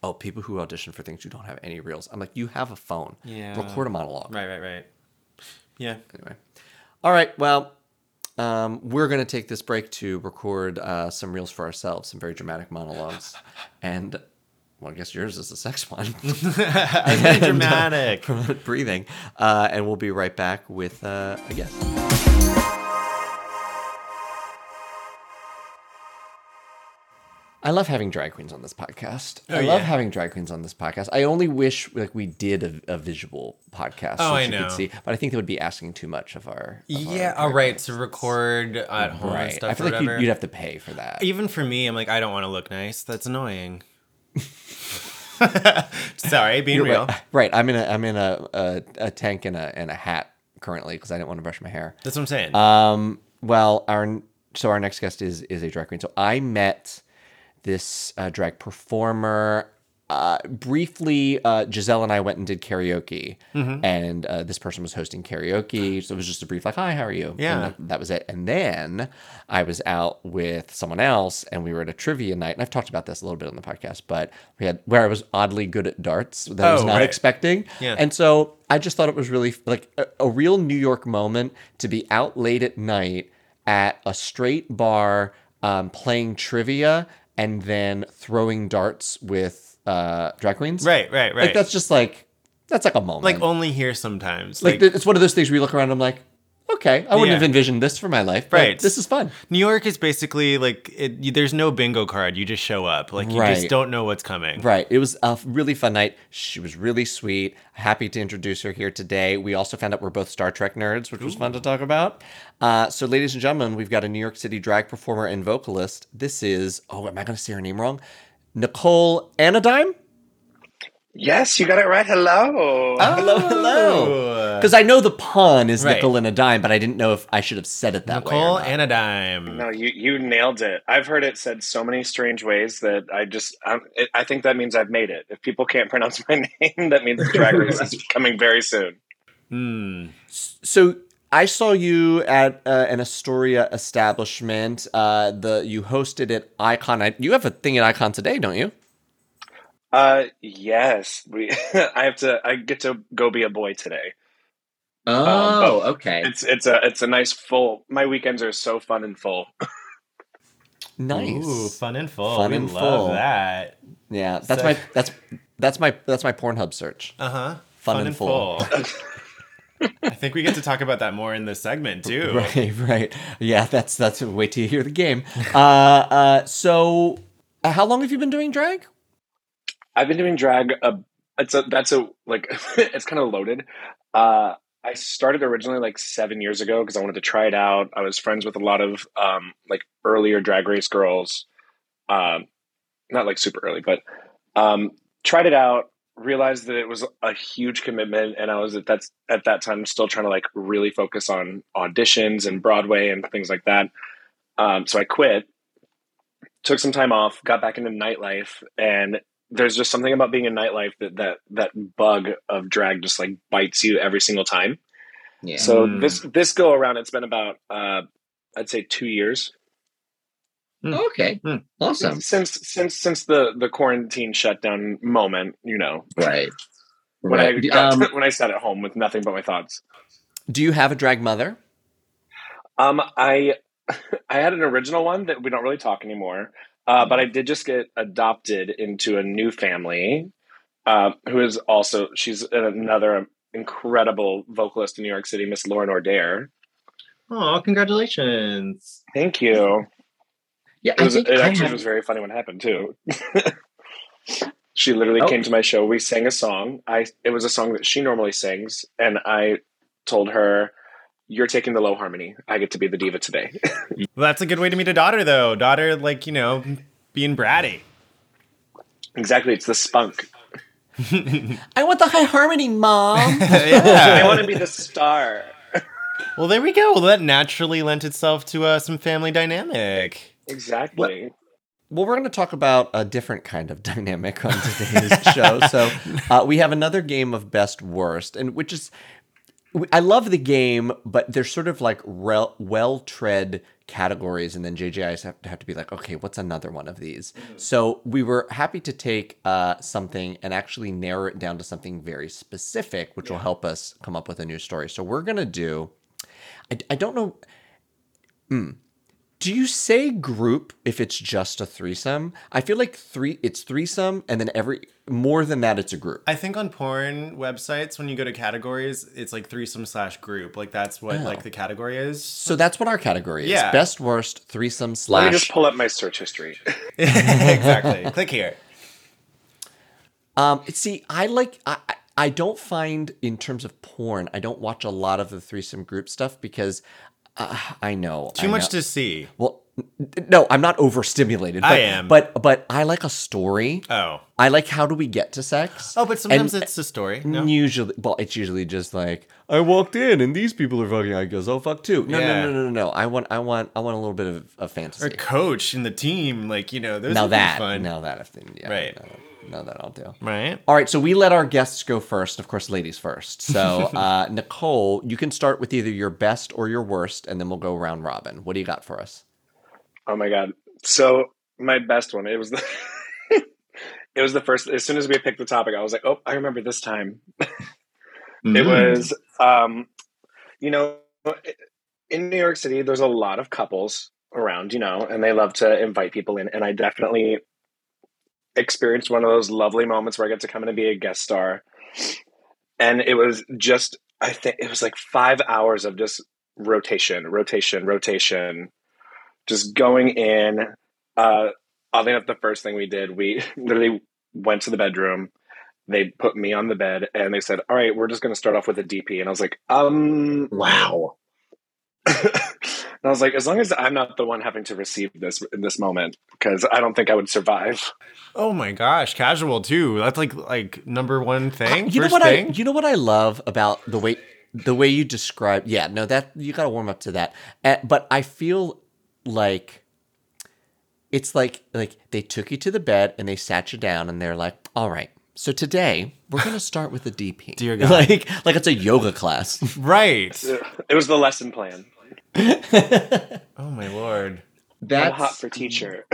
Oh, people who audition for things you don't have any reels. I'm like, you have a phone. Yeah. Record a monologue. Right. Right. Right. Yeah. Anyway. All right. Well, um, we're going to take this break to record uh, some reels for ourselves, some very dramatic monologues. and well, I guess yours is the sex one. Very dramatic. breathing. Uh, and we'll be right back with uh, a guest. I love having drag queens on this podcast. I love yeah. having drag queens on this podcast. I only wish like we did a, a visual podcast so Oh, I know. could see, but I think that would be asking too much of our. of Yeah, all right. To record at home and right. stuff I feel like you'd, you'd have to pay for that. Even for me, I'm like, I don't want to look nice. That's annoying. Sorry, being You're real. Right. right. I'm in a I'm in a a, a tank and a and a hat currently because I didn't want to brush my hair. That's what I'm saying. Um, well, our so our next guest is is a drag queen. So I met this uh, drag performer. Uh, briefly, uh, Giselle and I went and did karaoke, Mm-hmm. and uh, this person was hosting karaoke. So it was just a brief, like, "Hi, how are you?" Yeah. And that, that was it. And then I was out with someone else, and we were at a trivia night. And I've talked about this a little bit on the podcast, but we had where I was oddly good at darts that I was Oh, not right. expecting. Yeah. And so I just thought it was really like a, a real New York moment to be out late at night at a straight bar um, playing trivia and then throwing darts with uh, drag queens. right, right, right. Like that's just like that's like a moment. like only here sometimes. like, Like, it's one of those things where you look around. and I'm like, okay, I wouldn't Yeah. have envisioned this for my life. But Right. This is fun. New York is basically like it, you, there's no bingo card. You just show up. Like you Right. just don't know what's coming. Right. It was a really fun night. She was really sweet. Happy to introduce her here today. We also found out we're both Star Trek nerds, which was fun to talk about. Uh, so, ladies and gentlemen, we've got a New York City drag performer and vocalist. This is, oh, am I going to say her name wrong? Nicole Anodyne? Yes, you got it right. Hello. Hello, hello. Oh. Because I know the pun is Right. nickel and a dime, but I didn't know if I should have said it that Nicole way. or not. Anodyne. No, you you nailed it. I've heard it said so many strange ways that I just I'm, it, I think that means I've made it. If people can't pronounce my name, that means Drag Race is coming very soon. Hmm. So I saw you at uh, an Astoria establishment. Uh, the you hosted at Icon. I, you have a thing at Icon today, don't you? Uh, yes, we. I have to. I get to go be a boy today. Oh, but okay. It's it's a it's a nice full. My weekends are so fun and full. Nice. Ooh, fun and full. Fun we and love full. that. Yeah, that's So- my that's that's my that's my Pornhub search. Uh huh. Fun and full. I think we get to talk about that more in this segment too. Right, right. Yeah, that's that's wait till you hear the game. Uh, uh, so uh, how long have you been doing drag? I've been doing drag. Uh, it's a that's a like it's kind of loaded. Uh, I started originally like seven years ago because I wanted to try it out. I was friends with a lot of um, like earlier drag race girls, um, not like super early, but um, tried it out. Realized that it was a huge commitment, and I was at that's at that time still trying to like really focus on auditions and Broadway and things like that. Um, so I quit, took some time off, got back into nightlife, and there's just something about being in nightlife that that that bug of drag just like bites you every single time. Yeah. So Mm. this this go around, it's been about uh, I'd say two years okay. Hmm. Awesome. since since since the the quarantine shutdown moment. You know, Right. when I got Um, when I sat at home with nothing but my thoughts. do you have a drag mother? Um, I I had an original one that we don't really talk anymore, uh, but I did just get adopted into a new family, uh, who is also she's another incredible vocalist in New York City, Miss Lauren Ordair. Oh, congratulations. Thank you. Yeah, It, was, it actually was very funny when it happened too. she literally Oh. came to my show. We sang a song. I it was a song that she normally sings, and I told her, "You're taking the low harmony. I get to be the diva today." Well, that's a good way to meet a daughter, though. Daughter, like you know, being bratty. exactly. It's the spunk. I want the high harmony, mom. I want to be the star. well, there we go. Well, that naturally lent itself to uh, some family dynamic. Exactly. Well, we're going to talk about a different kind of dynamic on today's show. So, uh, we have another game of best worst, and which is, I love the game, but they're sort of like rel- well-tread categories, and then JJIs have to have to be like, okay, what's another one of these? So we were happy to take uh, something and actually narrow it down to something very specific, which will help us come up with a new story. So we're gonna do. I, I don't know. Hmm. Do you say group if it's just a threesome? I feel like three it's threesome and then every more than that it's a group. I think on porn websites, when you go to categories, it's like threesome slash group. Like that's what Oh. like the category is. So that's what our category is. Yeah. Best worst threesome slash Let me just pull up my search history. exactly. Click here. Um, see, I like I I- I don't find in terms of porn, I don't watch a lot of the threesome group stuff because uh, I know Too I much know- to see. Well, no, I'm not overstimulated. But, I am. but but I like a story. Oh. I like how do we get to sex? Oh, but sometimes And- it's a story. No. Usually, well, it's usually just like I walked in and these people are fucking. I guess I'll fuck too. No, Yeah. no, no, no, no, no. I want, I want, I want a little bit of, a fantasy. Or coach in the team, like you know, those now that, fun. now that, if yeah, Right. no, no, that I'll do. Right. All right, so we let our guests go first. Of course, ladies first. So, uh, Nicole, you can start with either your best or your worst, and then we'll go round robin. What do you got for us? Oh my god. So my best one. It was the. it was the first. As soon as we picked the topic, I was like, "Oh, I remember this time." Mm. It was, um, you know, in New York City, there's a lot of couples around, you know, and they love to invite people in. And I definitely experienced one of those lovely moments where I get to come in and be a guest star. And it was just, I think it was like five hours of just rotation, rotation, rotation, just going in. Uh, oddly enough, the first thing we did, we literally went to the bedroom they put me on the bed and they said, "All right, we're just going to start off with a DP." And I was like, "Um, Wow. and I was like, as long as I'm not the one having to receive this in this moment, because I don't think I would survive. Oh my gosh, casual too. That's like like number one thing. you know what thing. I, you know what I love about the way the way you describe. Yeah, no, that you got to warm up to that. Uh, but I feel like it's like like they took you to the bed and they sat you down and they're like, "All right, so today we're gonna start with the DP." Dear God. like like it's a yoga class. right. It was the lesson plan. Oh my lord. I'm hot for teacher.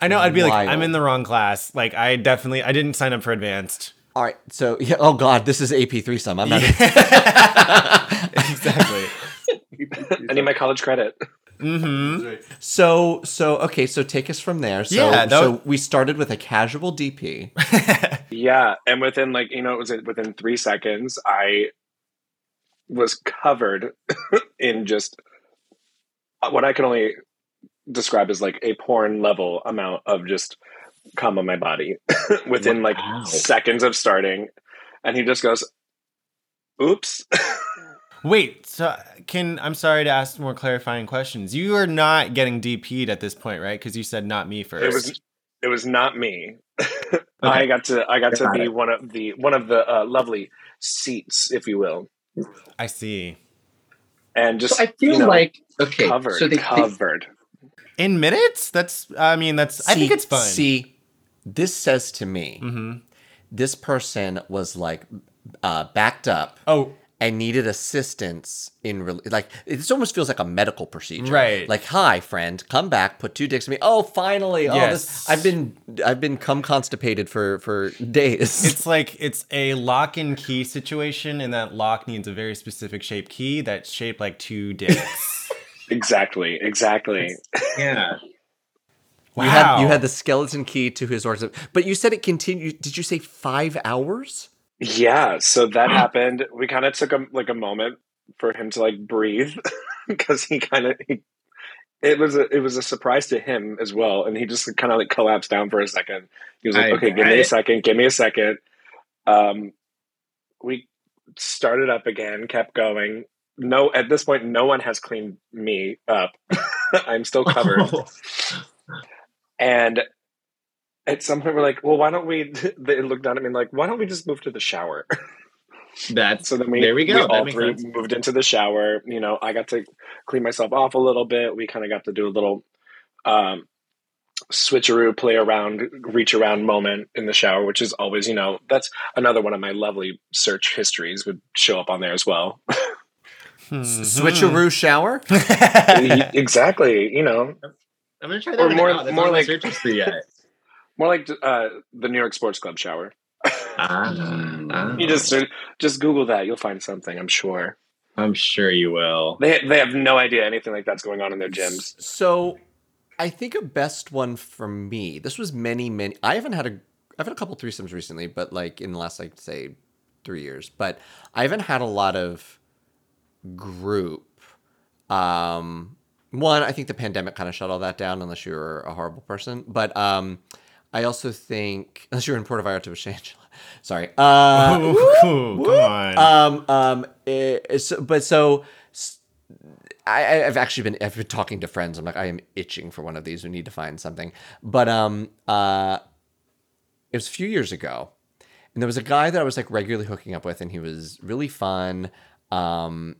I know. I'd be like, I'm in the wrong class. Like, I definitely, I didn't sign up for advanced. All right, so yeah. Oh God, this is AP three threesome. I'm not. exactly. I need my college credit. mm-hmm. So so okay, so take us from there. So Yeah, that so would- we started with a casual DP. Yeah, and within like you know, it was within three seconds, I was covered in just what I can only describe as like a porn level amount of just cum on my body within like seconds of starting, and he just goes, "Oops." Wait, so can I'm sorry to ask more clarifying questions. You are not getting DP'd at this point, right? Because you said not me first. It was it was not me. I got to I got to be it. one of the one of the uh, lovely seats, if you will, I see. and just So I feel you know, like okay. covered, so they, they covered. In minutes? That's. I mean, that's. I think it's fun. See, this says to me, hmm this person was like uh, backed up Oh, and needed assistance in re- like it almost feels like a medical procedure. Right. Like, hi, friend, come back, put two dicks in me. Oh, finally. Oh, this Yes. I've been I've been cum constipated for for days. it's like it's a lock and key situation, and that lock needs a very specific shape key that's shaped like two dicks. Exactly, exactly. yeah. wow. You had you had the skeleton key to his organ, but you said it continued. Did you say five hours? Yeah, so that happened. We kind of took a like a moment for him to like breathe because he kind of it was a it was a surprise to him as well, and he just kind of like collapsed down for a second. He was like, I "Okay, give me a second, give me a second. Um, we started up again, kept going. No, at this point, no one has cleaned me up. I'm still covered. And at some point, we're like, well, why don't we? They looked down at me and like, why don't we just move to the shower? That's So then we, There we go. we all three sense. moved into the shower. You know, I got to clean myself off a little bit. We kind of got to do a little um, switcheroo, play around, reach around moment in the shower, which is always, you know, that's another one of my lovely search histories would show up on there as well. Mhm. Switcheroo shower. exactly. You know, I'm gonna try that Or more- out. That's more like- yet. more like uh, the New York Sports Club shower. Ah, ah. You just just Google that, you'll find something. I'm sure. I'm sure you will. They they have no idea anything like that's going on in their gyms. So, I think a best one for me. This was many, many. I haven't had a. I've had a couple threesomes recently, but like in the last, like say, three years. But I haven't had a lot of group. Um, one, I think the pandemic kind of shut all that down, unless you're a horrible person. But um, I also think unless you're in Puerto Vallarta with Shangela. Sorry. Uh, Ooh, come on. um, um, eh, so, but so I, I've actually been I've been talking to friends. I'm like, I am itching for one of these. We need to find something. But um, uh, it was a few years ago, and there was a guy that I was like regularly hooking up with, and he was really fun. Um,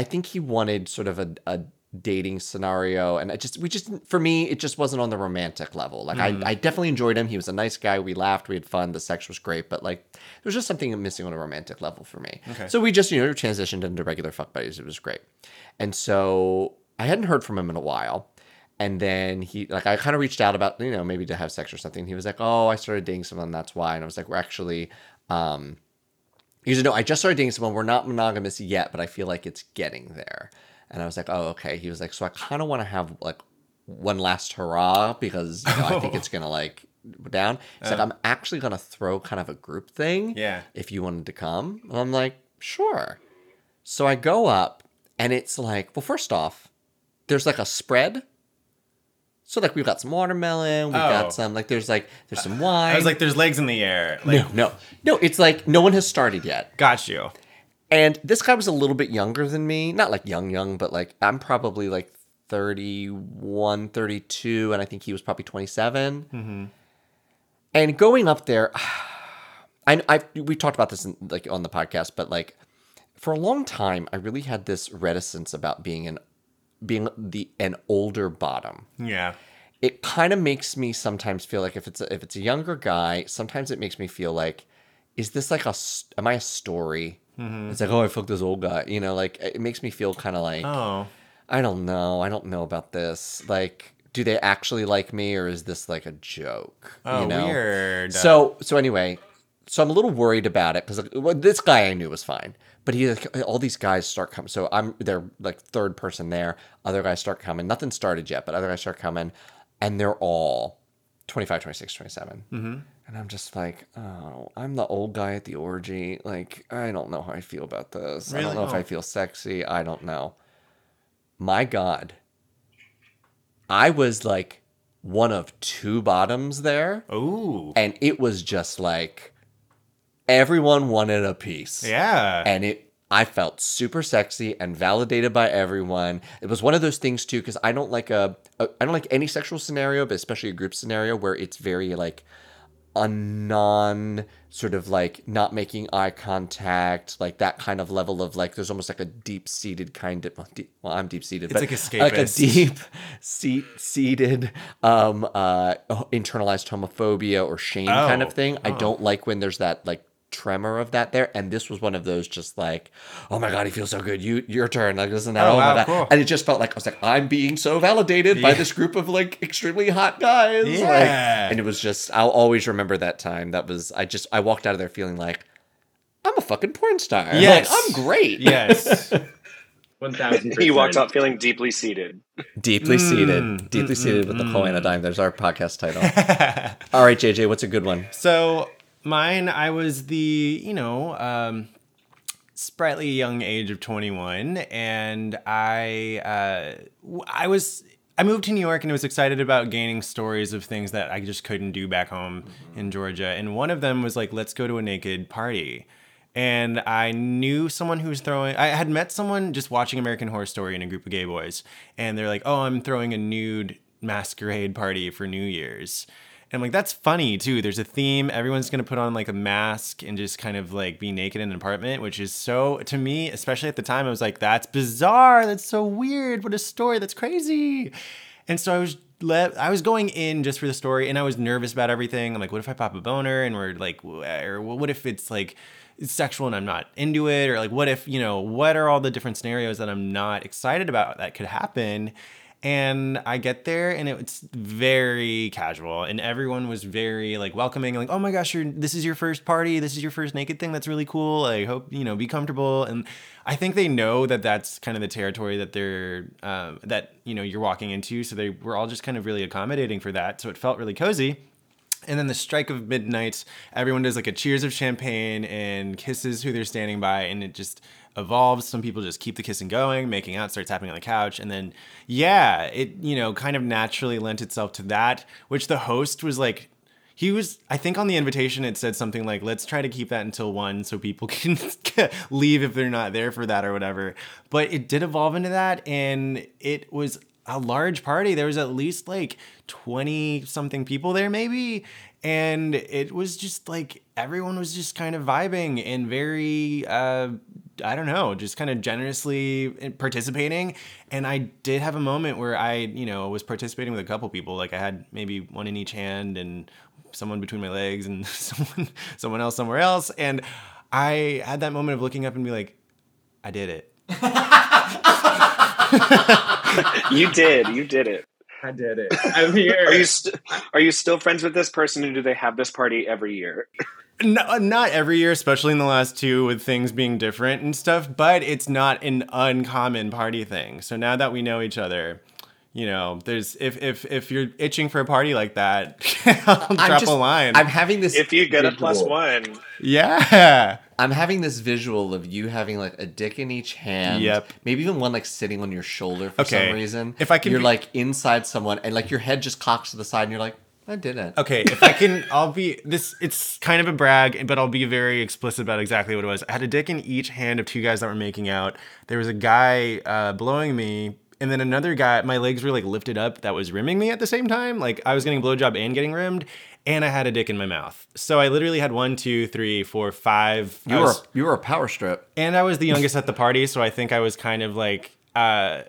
I think he wanted sort of a, a dating scenario, and I just we just for me it just wasn't on the romantic level. Like I, I definitely enjoyed him. He was a nice guy. We laughed, we had fun. The sex was great, but like there was just something missing on a romantic level for me. Okay. So we just you know transitioned into regular fuck buddies. It was great, and so I hadn't heard from him in a while. And then he like I kind of reached out about you know maybe to have sex or something. He was like, "Oh, I started dating someone, that's why." And I was like, "We're actually." Um, he said, "No, I just started dating someone. We're not monogamous yet, but I feel like it's getting there." And I was like, "Oh, okay." He was like, "So I kind of want to have like one last hurrah because you know, I think it's gonna like down." He's like, uh. "I'm actually gonna throw kind of a group thing. Yeah. if you wanted to come." And I'm like, "Sure." So I go up, and it's like, well, first off, there's like a spread. So like we've got some watermelon, we've Oh. got some like there's like there's some wine. I was like, there's legs in the air. Like, no, no, no. It's like no one has started yet. got you. And this guy was a little bit younger than me. Not like young, young, but like I'm probably like 31, 32, and I think he was probably 27. Mm-hmm. And going up there, I, I we talked about this in, like on the podcast, but like for a long time, I really had this reticence about being an being the an older bottom Yeah. it kind of makes me sometimes feel like if it's a, if it's a younger guy, sometimes it makes me feel like, is this like a am I a story? Mm-hmm. It's like oh I fucked this old guy, you know, like it makes me feel kind of like Oh. I don't know, I don't know about this. Like, do they actually like me or is this like a joke? Oh, you know? weird. So so anyway, so I'm a little worried about it because well, this guy I knew was fine, but he all these guys start coming. So I'm they're like third person there. Other guys start coming. Nothing started yet, but other guys start coming, and they're all 25, 26, 27. Mm-hmm. And I'm just like, oh, I'm the old guy at the orgy. Like, I don't know how I feel about this. Really? I don't know if Oh. I feel sexy. I don't know. My God. I was like one of two bottoms there Ooh. and it was just like everyone wanted a piece. Yeah. and it i felt super sexy and validated by everyone. It was one of those things too because i don't like a, a i don't like any sexual scenario but especially a group scenario where it's very like a non sort of like not making eye contact like that kind of level of like there's almost like a deep seated kind of well, deep, well i'm deep seated It's but like like a deep seat seated um uh internalized homophobia or shame kind Oh. of thing. I don't like when there's that like tremor of that there and this was one of those just like oh my god he feels so good you your turn like this oh, and that Oh, oh, my wow, God. cool. and it just felt like i was like i'm being so validated by this group of like extremely hot guys like- Yeah. and it was just i'll always remember that time that was i just i walked out of there feeling like i'm a fucking porn star Like, Yes. i'm great yes. One thousand. He walked out feeling deeply seated. deeply Mm, seated deeply mm, seated with the mm, coin and a mm. dime there's our podcast title all right jj what's a good one So mine, I was the you know um, sprightly young age of 21, and I uh, I was. I moved to New York and was excited about gaining stories of things that I just couldn't do back home in Georgia. And one of them was like, let's go to a naked party. And I knew someone who was throwing, I had met someone just watching American Horror Story in a group of gay boys. And they're like, oh, I'm throwing a nude masquerade party for New Year's. And like, that's funny too. There's a theme. Everyone's gonna put on like a mask and just kind of like be naked in an apartment, which is so to me, especially at the time, I was like, that's bizarre. That's so weird. What a story. That's crazy. And so I was let I was going in just for the story, and I was nervous about everything. I'm like, what if I pop a boner and we're like, or what if it's like sexual and I'm not into it, or like what if you know what are all the different scenarios that I'm not excited about that could happen? And I get there and it's very casual and everyone was very like welcoming, like, oh my gosh, you're, this is your first party. This is your first naked thing. That's really cool. I hope, you know, be comfortable. And I think they know that that's kind of the territory that they're, um, that, you know, you're walking into. So they were all just kind of really accommodating for that. So it felt really cozy. And then the strike of midnight, everyone does like a cheers of champagne and kisses who they're standing by, and it just evolves. Some people just keep the kissing going, making out, starts happening on the couch, and then yeah, it you know kind of naturally lent itself to that, which the host was like. He was, I think, on the invitation, it said something like, let's try to keep that until one so people can leave if they're not there for that or whatever. But it did evolve into that. And it was a large party. There was at least like 20 something people there, maybe. And it was just like everyone was just kind of vibing and very, uh, I don't know, just kind of generously eh, participating. And I did have a moment where I, you know, was participating with a couple people. Like I had maybe one in each hand and someone between my legs and someone, someone else somewhere else. And I had that moment of looking up and be like, I did it. you did. You did it. I did it. I'm here. Are you st- are you still friends with this person, and do they have this party every year? No, uh, not every year, especially in the last two with things being different and stuff. But it's not an uncommon party thing. So now that we know each other, you know, there's if if if you're itching for a party like that, I'll I'm drop just- a line. I'm having this. If you get a plus one, yeah. I'm having this visual of you having like a dick in each hand. Yep. Maybe even one like sitting on your shoulder for Okay. some reason. If I can you're be- like inside someone and like your head just cocks to the side and you're like, I didn't. Okay, if I can, I'll be this. It's kind of a brag, but I'll be very explicit about exactly what it was. I had a dick in each hand of two guys that were making out. There was a guy uh, blowing me, and then another guy. My legs were like lifted up that was rimming me at the same time. Like I was getting a blowjob and getting rimmed, and I had a dick in my mouth. So I literally had one, two, three, four, five. You I were was- you were a power strip. and I was the youngest at the party, so I think I was kind of like, uh,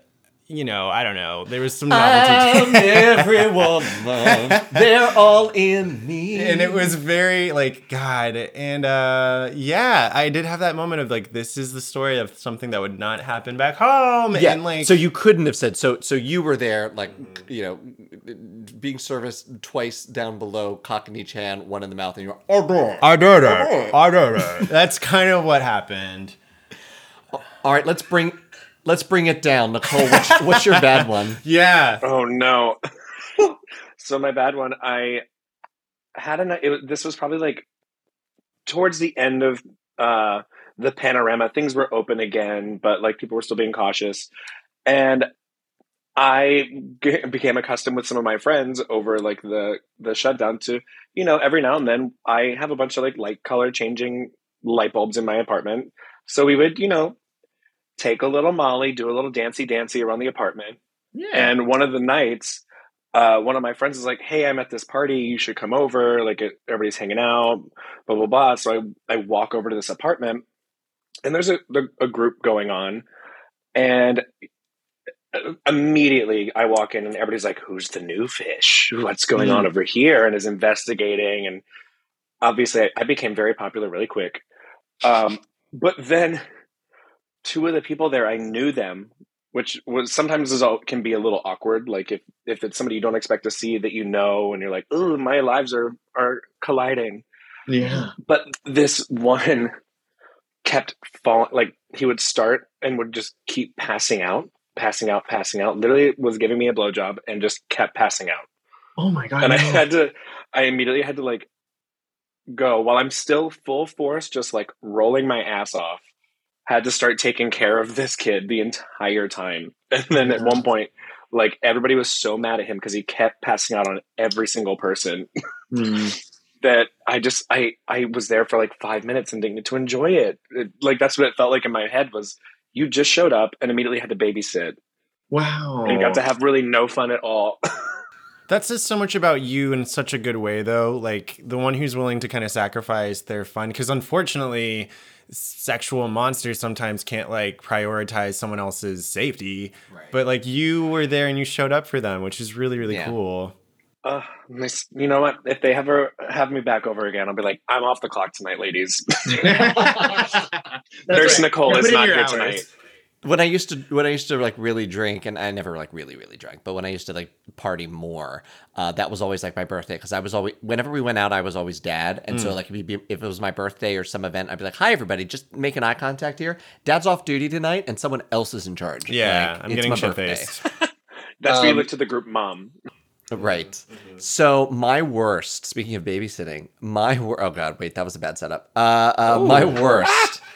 you know, I don't know. There was some novelty. to- everyone. They're all in me. and it was very like god and uh yeah i did have that moment of like this is the story of something that would not happen back home yeah. and like so you couldn't have said so. So you were there, like you know, being serviced twice down below, cock in each hand, one in the mouth, and you're oh boy. i did it i did it that's kind of what happened All right, let's bring let's bring it down, Nicole. What's, what's your bad one? yeah oh no. so my bad one. I had a. It, was- this was probably like towards the end of uh, the panorama. Things were open again, but like people were still being cautious, and I g- became accustomed with some of my friends over like the the shutdown to you know every now and then I have a bunch of like light color changing light bulbs in my apartment, so we would you know take a little Molly, do a little dancey dancey around the apartment. Yeah. And one of the nights, uh, one of my friends is like, "Hey, I'm at this party. You should come over. Like, everybody's hanging out. Blah blah blah." So I I walk over to this apartment, and there's a a group going on, and uh, immediately I walk in, and everybody's like, "Who's the new fish? What's going on over here?" And is investigating, and obviously I, I became very popular really quick. Um, but then two of the people there, I knew them which was sometimes is all, can be a little awkward. Like if if it's somebody you don't expect to see that you know, and you're like, "Oh, my lives are are colliding." yeah. But this one kept falling. Like he would start and would just keep passing out, passing out, passing out. Literally was giving me a blowjob and just kept passing out. Oh my god. And I had to, I immediately had to like go while I'm still full force, just like rolling my ass off. Had to start taking care of this kid the entire time. And then at one point, like everybody was so mad at him because he kept passing out on every single person Hmm. that I just I I was there for like five minutes and didn't get to enjoy it. It- Like that's what it felt like in my head was you just showed up and immediately had to babysit Wow. and got to have really no fun at all. That says so much about you in such a good way, though. Like the one who's willing to kind of sacrifice their fun, because unfortunately, sexual monsters sometimes can't like prioritize someone else's safety. Right. But like you were there and you showed up for them, which is really really Yeah. cool. Uh. You know what? If they ever have me back over again, I'll be like, I'm off the clock tonight, ladies. That's Nurse right. Nicole Yeah, is not here hours. tonight. When I used to when I used to like really drink, and I never like really really drank, but when I used to like party more, uh, that was always like my birthday because I was always whenever we went out, I was always dad, and so like if, it'd be, if it was my birthday or some event, I'd be like, "Hi everybody, just making eye contact here. Dad's off duty tonight, and someone else is in charge. Yeah, Like, I'm it's getting my shit birthday. faced. That's when you Um, look to the group mom. Right. So my worst. Speaking of babysitting, my wor- oh god, wait, that was a bad setup. Uh, uh my worst.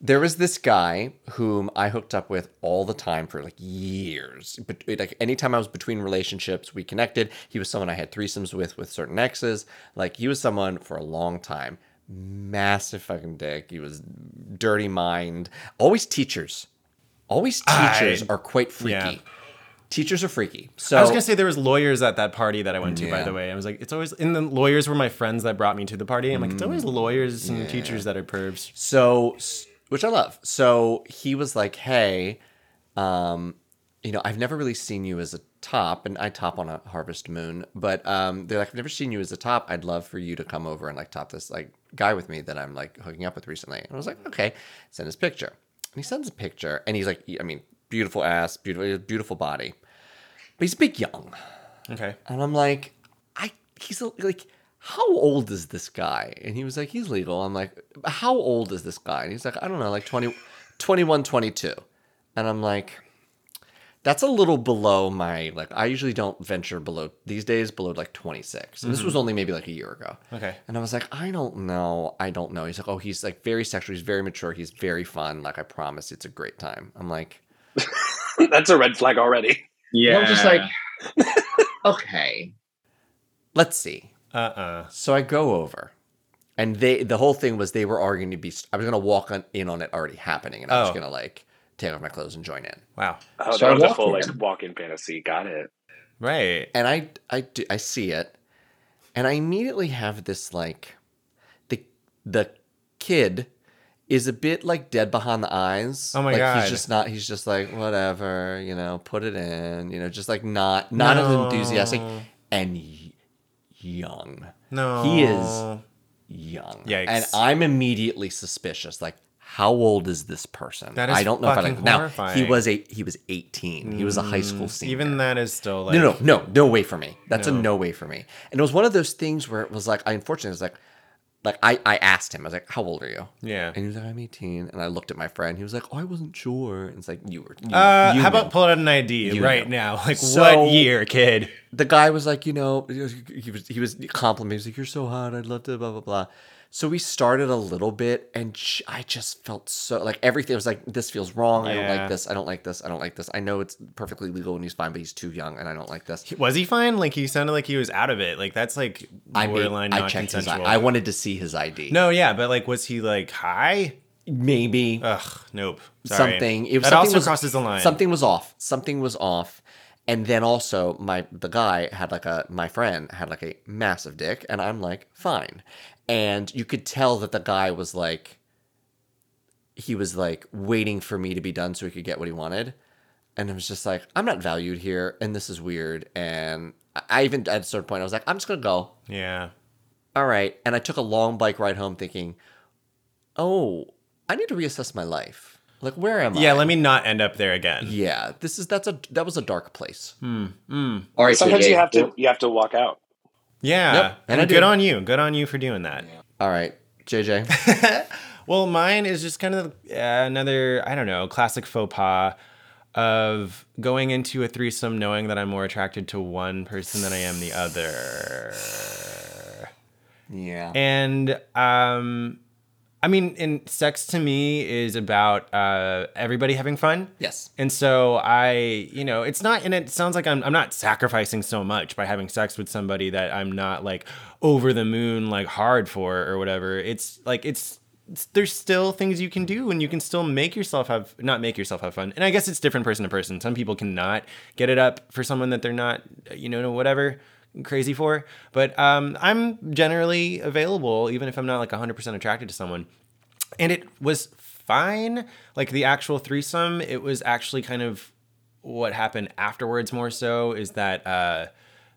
There was this guy whom I hooked up with all the time for like years. But like anytime I was between relationships, we connected. He was someone I had threesomes with with certain exes. Like he was someone for a long time. Massive fucking dick. He was dirty mind. Always teachers. Always teachers I- are quite freaky. yeah. Teachers are freaky. So I was gonna say there was lawyers at that party that I went to. By the way, I was like, it's always and the lawyers were my friends that brought me to the party. I'm like, it's always mm. lawyers and teachers that are pervs. So, which I love. So he was like, "Hey, um, you know, I've never really seen you as a top, and I top on a Harvest Moon, but um, they're like, I've never seen you as a top. I'd love for you to come over and like top this like guy with me that I'm like hooking up with recently." And I was like, "Okay." Send his picture, and he sends a picture, and he's like, I mean, beautiful ass, beautiful, beautiful body, but he's a big young. Okay. And I'm like, I he's a- like, how old is this guy? And he was like, he's legal. I'm like, how old is this guy? And he's like, I don't know, like 20, 21, 22. And I'm like, that's a little below my like. I usually don't venture below these days below like 26. And this mm-hmm. was only maybe like a year ago. Okay. And I was like, I don't know. I don't know. He's like, oh, he's like very sexual. He's very mature. He's very fun. Like I promise, it's a great time. I'm like, That's a red flag already. Yeah. I'm just like, okay. let's see. Uh uh So I go over, and they the whole thing was they were arguing to be. I was gonna walk on, in on it already happening, and I was Oh. gonna like take off my clothes and join in. Wow. Oh, So I that was a full in. like walk-in fantasy. Got it. Right. And I I do, I see it, and I immediately have this like, the the kid is a bit like dead behind the eyes. Oh my like, God. He's just not. He's just like whatever, you know. Put it in, you know. Just like not not as enthusiastic and y- young. No. He is young. Yikes. And I'm immediately suspicious. Like, how old is this person? That is I don't know if I like now. He was a he was 18. He was a high school mm, senior. Even that is still like no, no, no, no way for me. That's a No. no way for me. And it was one of those things where it was like, I unfortunately was like, like I, I asked him, I was like, how old are you? Yeah. And he was like, I'm 18. And I looked at my friend. He was like, oh, I wasn't sure. And it's like, you were. You, Uh, you how knew. about pull out an ID You right knew. now? Like So- what year, kid? the guy was like, you know, he was he was, he was complimenting. He was like, "You're so hot. I'd love to." Blah blah blah. So we started a little bit, and sh- I just felt so like everything was like, "This feels wrong. I don't Yeah. like this. I don't like this. I don't like this. I know it's perfectly legal and he's fine, but he's too young, and I don't like this." Was he fine? Like he sounded like he was out of it. Like that's like I borderline I checked his. I, consensual. I wanted to see his ID. no, yeah, but like, was he like high? maybe Ugh, nope. Sorry. something. It was that something also was, crosses the line. Something was off. Something was off. And then also my the guy had like a my friend had like a massive dick, and I'm like fine, and you could tell that the guy was like he was like waiting for me to be done so he could get what he wanted, and it was just like I'm not valued here, and this is weird, and I- I even at a certain point I was like I'm just gonna go, Yeah. all right, and I took a long bike ride home thinking, oh, I need to reassess my life. Like where am I? Yeah. Let me not end up there again. Yeah, this is that's a that was a dark place. Hmm. Mm. all right. Sometimes JJ, you have to you have to walk out. Yeah. Yep, And, and good on you. Good on you for doing that. All right, JJ. Well, mine is just kind of uh, another, I don't know, classic faux pas of going into a threesome knowing that I'm more attracted to one person than I am the other. yeah. And um I mean, and sex to me is about uh everybody having fun. yes. And so I, you know, it's not, and it sounds like I'm, I'm not sacrificing so much by having sex with somebody that I'm not like over the moon, like hard for or whatever. It's like, it's, it's there's still things you can do and you can still make yourself have, not make yourself have fun. And I guess it's different person to person. Some people cannot get it up for someone that they're not, you know, whatever crazy for. But um, I'm generally available, even if I'm not like 100% attracted to someone and it was fine. Like the actual threesome, it was actually kind of what happened afterwards. More so is that uh,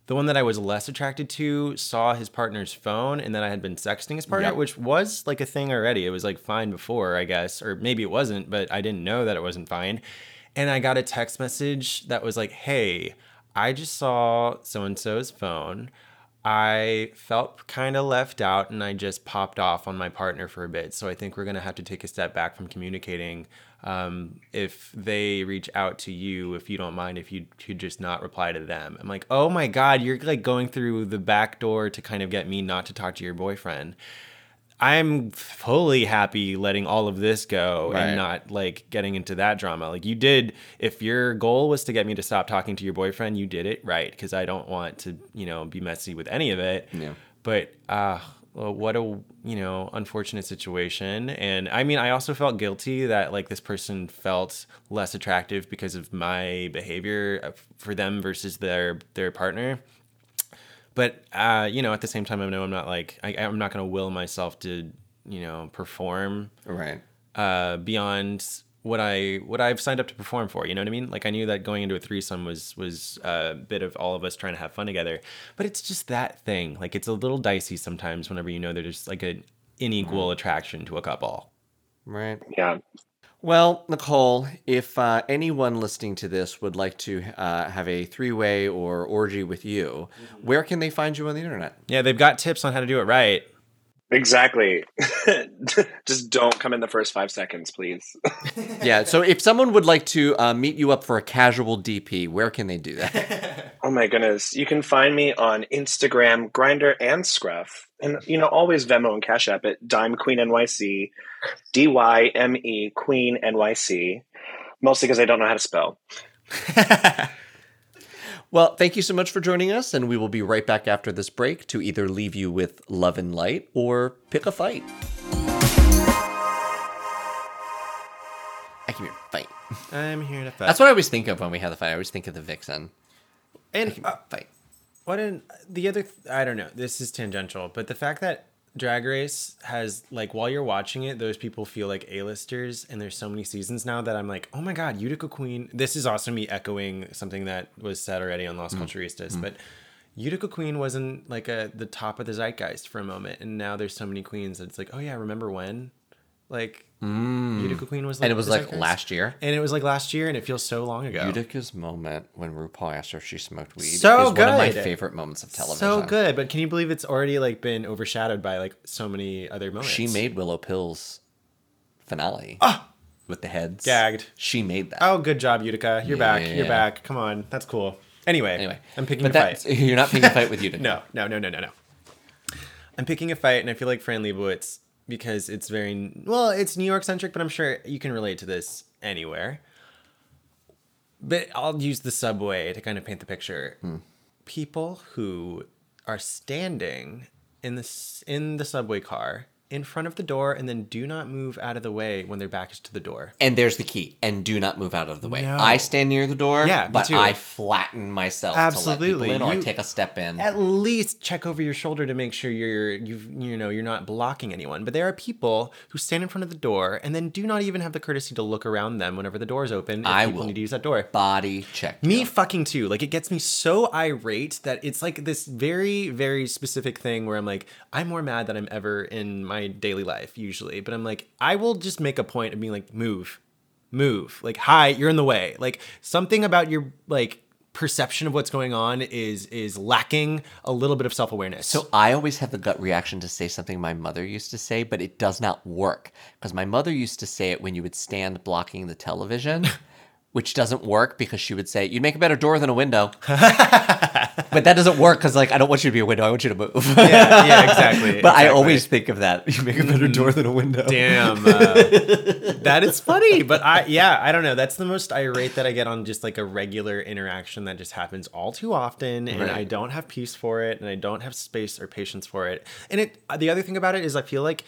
the one that I was less attracted to saw his partner's phone and then I had been sexting his partner, Yep. which was like a thing already. It was like fine before, I guess, or maybe it wasn't, but I didn't know that it wasn't fine. And I got a text message that was like, hey, I just saw so and so's phone. I felt kind of left out and I just popped off on my partner for a bit. So I think we're going to have to take a step back from communicating. Um, if they reach out to you, if you don't mind, if you could just not reply to them. I'm like, oh my God, you're like going through the back door to kind of get me not to talk to your boyfriend. I'm fully happy letting all of this go Right. and not like getting into that drama. Like you did, if your goal was to get me to stop talking to your boyfriend, you did it right because I don't want to, you know, be messy with any of it. Yeah. But uh, well, what a you know unfortunate situation. And I mean, I also felt guilty that like this person felt less attractive because of my behavior uh, for them versus their their partner but uh, you know, at the same time, I know I'm not like I, I'm not gonna will myself to you know perform Right. uh, beyond what I what I've signed up to perform for. You know what I mean? Like I knew that going into a threesome was was a bit of all of us trying to have fun together, but it's just that thing. Like it's a little dicey sometimes whenever you know there's like an unequal attraction to a couple. Right. Yeah. Well, Nicole, if uh, anyone listening to this would like to uh, have a three way or orgy with you, where can they find you on the internet? Yeah, they've got tips on how to do it right. Exactly. Just don't come in the first five seconds, please. Yeah, so if someone would like to uh, meet you up for a casual DP, where can they do that? Oh my goodness. You can find me on Instagram, Grindr, and Scruff. And, you know, always Venmo and Cash App at Dime Queen NYC, D Y M E Queen NYC. Mostly because I don't know how to spell. Well, thank you so much for joining us, and we will be right back after this break to either leave you with love and light or pick a fight. I can hear fight. I'm here to fight. That's what I always think of when we have the fight. I always think of the vixen. and uh, Fight. What in the other? I don't know. This is tangential, but the fact that Drag Race has like while you're watching it, those people feel like A-listers, and there's so many seasons now that I'm like, oh my god, Utica Queen. This is also me echoing something that was said already on Las mm. Culturistas, mm. but. Utica Queen wasn't like a the top of the zeitgeist for a moment, and now there's so many queens that it's like, oh yeah, remember when? Like mm. Utica Queen was, like, And it was like last year. and it was like last year, and it feels so long ago. Utica's moment when RuPaul asked her if she smoked weed So is one of my favorite moments of television. So good, but can you believe it's already like been overshadowed by like so many other moments? She made Willow Pill's finale ah! with the heads. Gagged. She made that. Oh, good job, Utica. You're back. Yeah. You're back. Come on, that's cool. Anyway, Anyway, I'm picking but a fight. You're not picking a fight with Utica. No, no, no, no, no, no. I'm picking a fight, and I feel like Fran Lebowitz because it's very well. It's New York centric, but I'm sure you can relate to this anywhere. But I'll use the subway to kind of paint the picture. Hmm. People who are standing in the in the subway car in front of the door and then do not move out of the way when their back is to the door. And there's the key. And do not move out of the way. No. I stand near the door. Yeah, but too. I flatten myself to let Absolutely. people in, or I take a step in. at least check over your shoulder to make sure you're you've you know you're not blocking anyone but there are people who stand in front of the door and then do not even have the courtesy to look around them whenever the door is open I people will. need to use that door Body check. me you. fucking too like it gets me so irate that it's like this very very specific thing where i'm like i'm more mad than i'm ever in my daily life usually. But i'm like i will just make a point of being like move move. Like hi you're in the way. Like something about your like perception of what's going on is is lacking a little bit of self-awareness. So I always have the gut reaction to say something my mother used to say, but it does not work. Because my mother used to say it when you would stand blocking the television, which doesn't work because she would say you'd make a better door than a window. but that doesn't work because like I don't want you to be a window. I want you to move. yeah, yeah, exactly. but I always think of that. You make a better door than a window. damn. Uh, that is funny, but I yeah, I don't know. That's the most irate that I get on just like a regular interaction that just happens all too often, and Right. I don't have peace for it, and I don't have space or patience for it. And it the other thing about it is I feel like.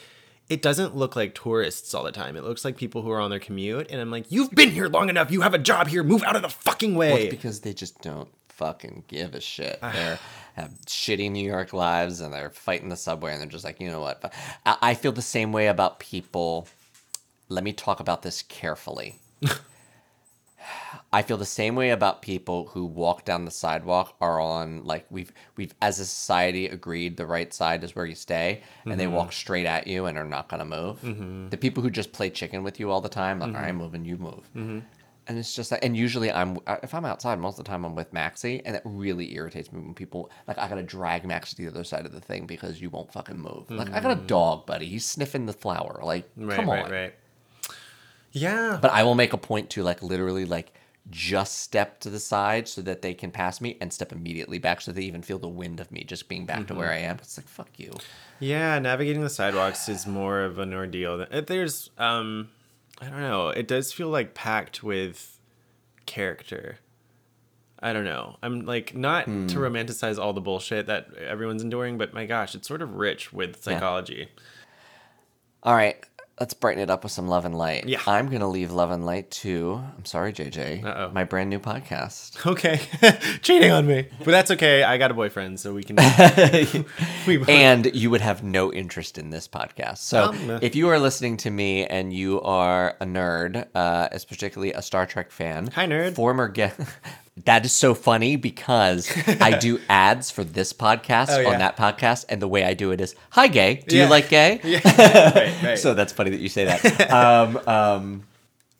It doesn't look like tourists all the time. It looks like people who are on their commute, and I'm like, "You've been here long enough. You have a job here. Move out of the fucking Well, way." it's because they just don't fucking give a shit. They're have shitty New York lives and they're fighting the subway and they're just like, you know what? I, I feel the same way about people. Let me talk about this carefully. I feel the same way about people who walk down the sidewalk are on like we've we've as a society agreed the right side is where you stay and they mm-hmm. walk straight at you and are not gonna move. Mm-hmm. The people who just play chicken with you all the time, like I'm mm-hmm. moving, you move. And it's just like, and usually I'm if I'm outside most of the time I'm with Maxie, and it really irritates me when people like I gotta drag Max to the other side of the thing because you won't fucking move. Like I got a dog, buddy. He's sniffing the flower. Like Right, come on. right, right. Yeah. But I will make a point to like literally like just step to the side so that they can pass me and step immediately back so they even feel the wind of me just being back to where I am. It's like fuck you. Yeah, navigating the sidewalks is more of an ordeal. There's, um, I don't know. It does feel like packed with character. I don't know. I'm like not Hmm. to romanticize all the bullshit that everyone's enduring, but my gosh, it's sort of rich with psychology. All right, let's brighten it up with some love and light. Yeah. I'm gonna leave love and light to I'm sorry, JJ. Uh-oh. My brand new podcast. Okay, cheating on me, but that's okay. I got a boyfriend, so we can. we and you would have no interest in this podcast. So, Um, uh. if you are listening to me and you are a nerd, uh, as particularly a Star Trek fan, Hi, nerd. former guest. That is so funny because I do ads for this podcast Oh, yeah. on that podcast, and the way I do it is, "Hi, gay. Do Yeah. you like gay?" yeah, right, right. So that's funny that you say that. um, um,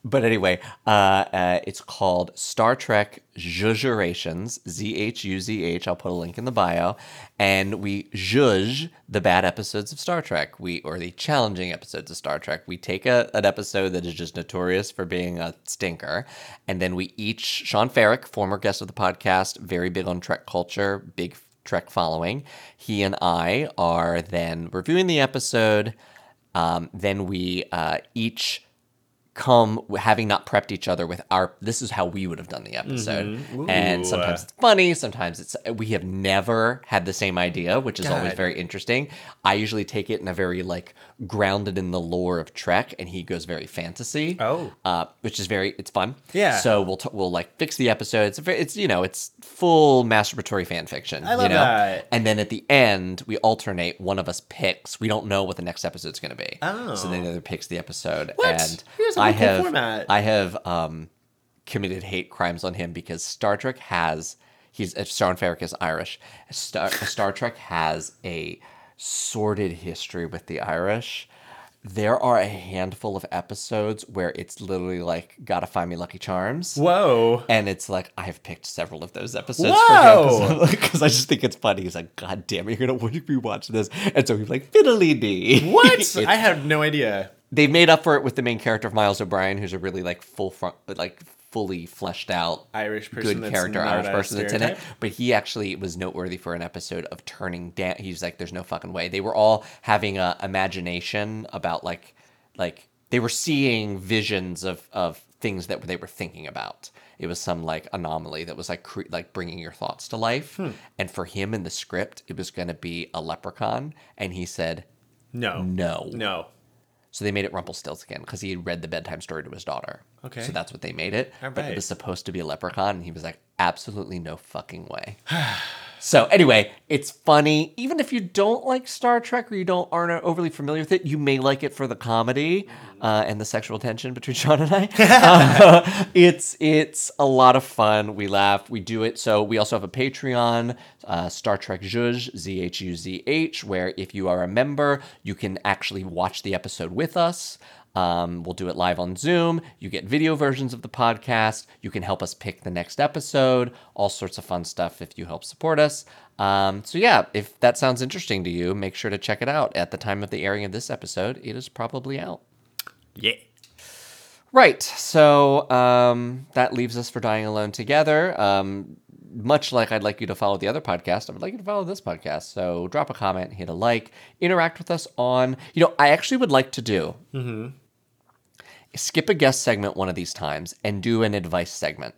but anyway, uh, uh, it's called Star Trek Zhuzhurations, Z H U Z H. I'll put a link in the bio. And we zhuzh the bad episodes of Star Trek, we or the challenging episodes of Star Trek. We take a, an episode that is just notorious for being a stinker, and then we each, Sean Farrick, former guest of the podcast, very big on Trek culture, big Trek following. He and I are then reviewing the episode. Um, then we uh, each come having not prepped each other with our this is how we would have done the episode. Mhm. and sometimes it's funny sometimes it's we have never had the same idea which is always very interesting. I usually take it in a very like grounded in the lore of trek and he goes very fantasy Oh. uh, which is very it's fun Yeah. so we'll t- we'll like fix the episode it's very, it's you know it's full masturbatory fan fiction I you love know that. and then at the end we alternate one of us picks we don't know what the next episode's going to be Oh. so then the other picks the episode What? and Here's a i cool have format. i have um committed hate crimes on him because star trek has he's uh, Sean Farrick is irish star, star trek has a sordid history with the irish there are a handful of episodes where it's literally like gotta find me lucky charms Whoa. and it's like I've picked several of those episodes Whoa! because I just think it's funny. He's like, God damn it, you're gonna want to be watching this, and so he's like, fiddly dee. What? I have no idea. they made up for it with the main character of Miles O'Brien, who's a really like full front, like fully fleshed out Irish person good character Irish person that's in it. But he actually was noteworthy for an episode of turning down. He's like, "There's no fucking way." They were all having a imagination about like, like they were seeing visions of of things that they were thinking about. It was some like anomaly that was like cre- like bringing your thoughts to life. Hmm. And for him in the script, it was going to be a leprechaun, and he said No. no. No. So they made it Rumpelstiltskin because he had read the bedtime story to his daughter. Okay. So that's what they made it. All But it was supposed to be a leprechaun, and he was like, absolutely no fucking way. so anyway, it's funny. Even if you don't like Star Trek or you don't aren't overly familiar with it, you may like it for the comedy uh, and the sexual tension between Sean and I. Uh, it's it's a lot of fun. We laugh. We do it. So we also have a Patreon, uh, Star Trek Zhuzh, Z H U Z H, where if you are a member, you can actually watch the episode with us. Um, we'll do it live on Zoom. You get video versions of the podcast. You can help us pick the next episode. All sorts of fun stuff if you help support us. Um, so yeah, if that sounds interesting to you, make sure to check it out. At the time of the airing of this episode, it is probably out. Yeah. Right. So um, that leaves us for Dying Alone Together. Um, much like I'd like you to follow the other podcast, I would like you to follow this podcast. So drop a comment, hit a like, interact with us on. You know, I actually would like to do skip a guest segment one of these times and do an advice segment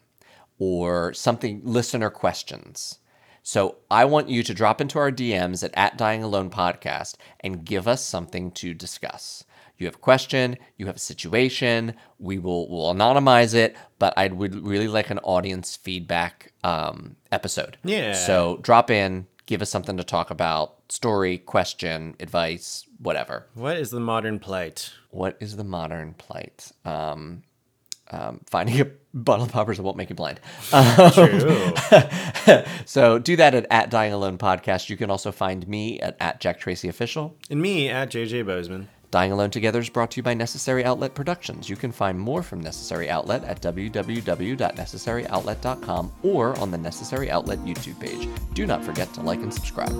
or something listener questions. So I want you to drop into our DMs at, at Dying Alone Podcast and give us something to discuss. You have a question, you have a situation, we will will anonymize it, but I would really like an audience feedback um, episode. Yeah. So drop in, give us something to talk about, story, question, advice, whatever. What is the modern plight? What is the modern plight? Um, um, finding a bottle of poppers that won't make you blind. Um, True. so do that at, at Dying Alone Podcast. You can also find me at, at Jack Tracy Official. And me at JJ Bozeman. Dying Alone Together is brought to you by Necessary Outlet Productions. You can find more from Necessary Outlet at www.necessaryoutlet.com or on the Necessary Outlet YouTube page. Do not forget to like and subscribe.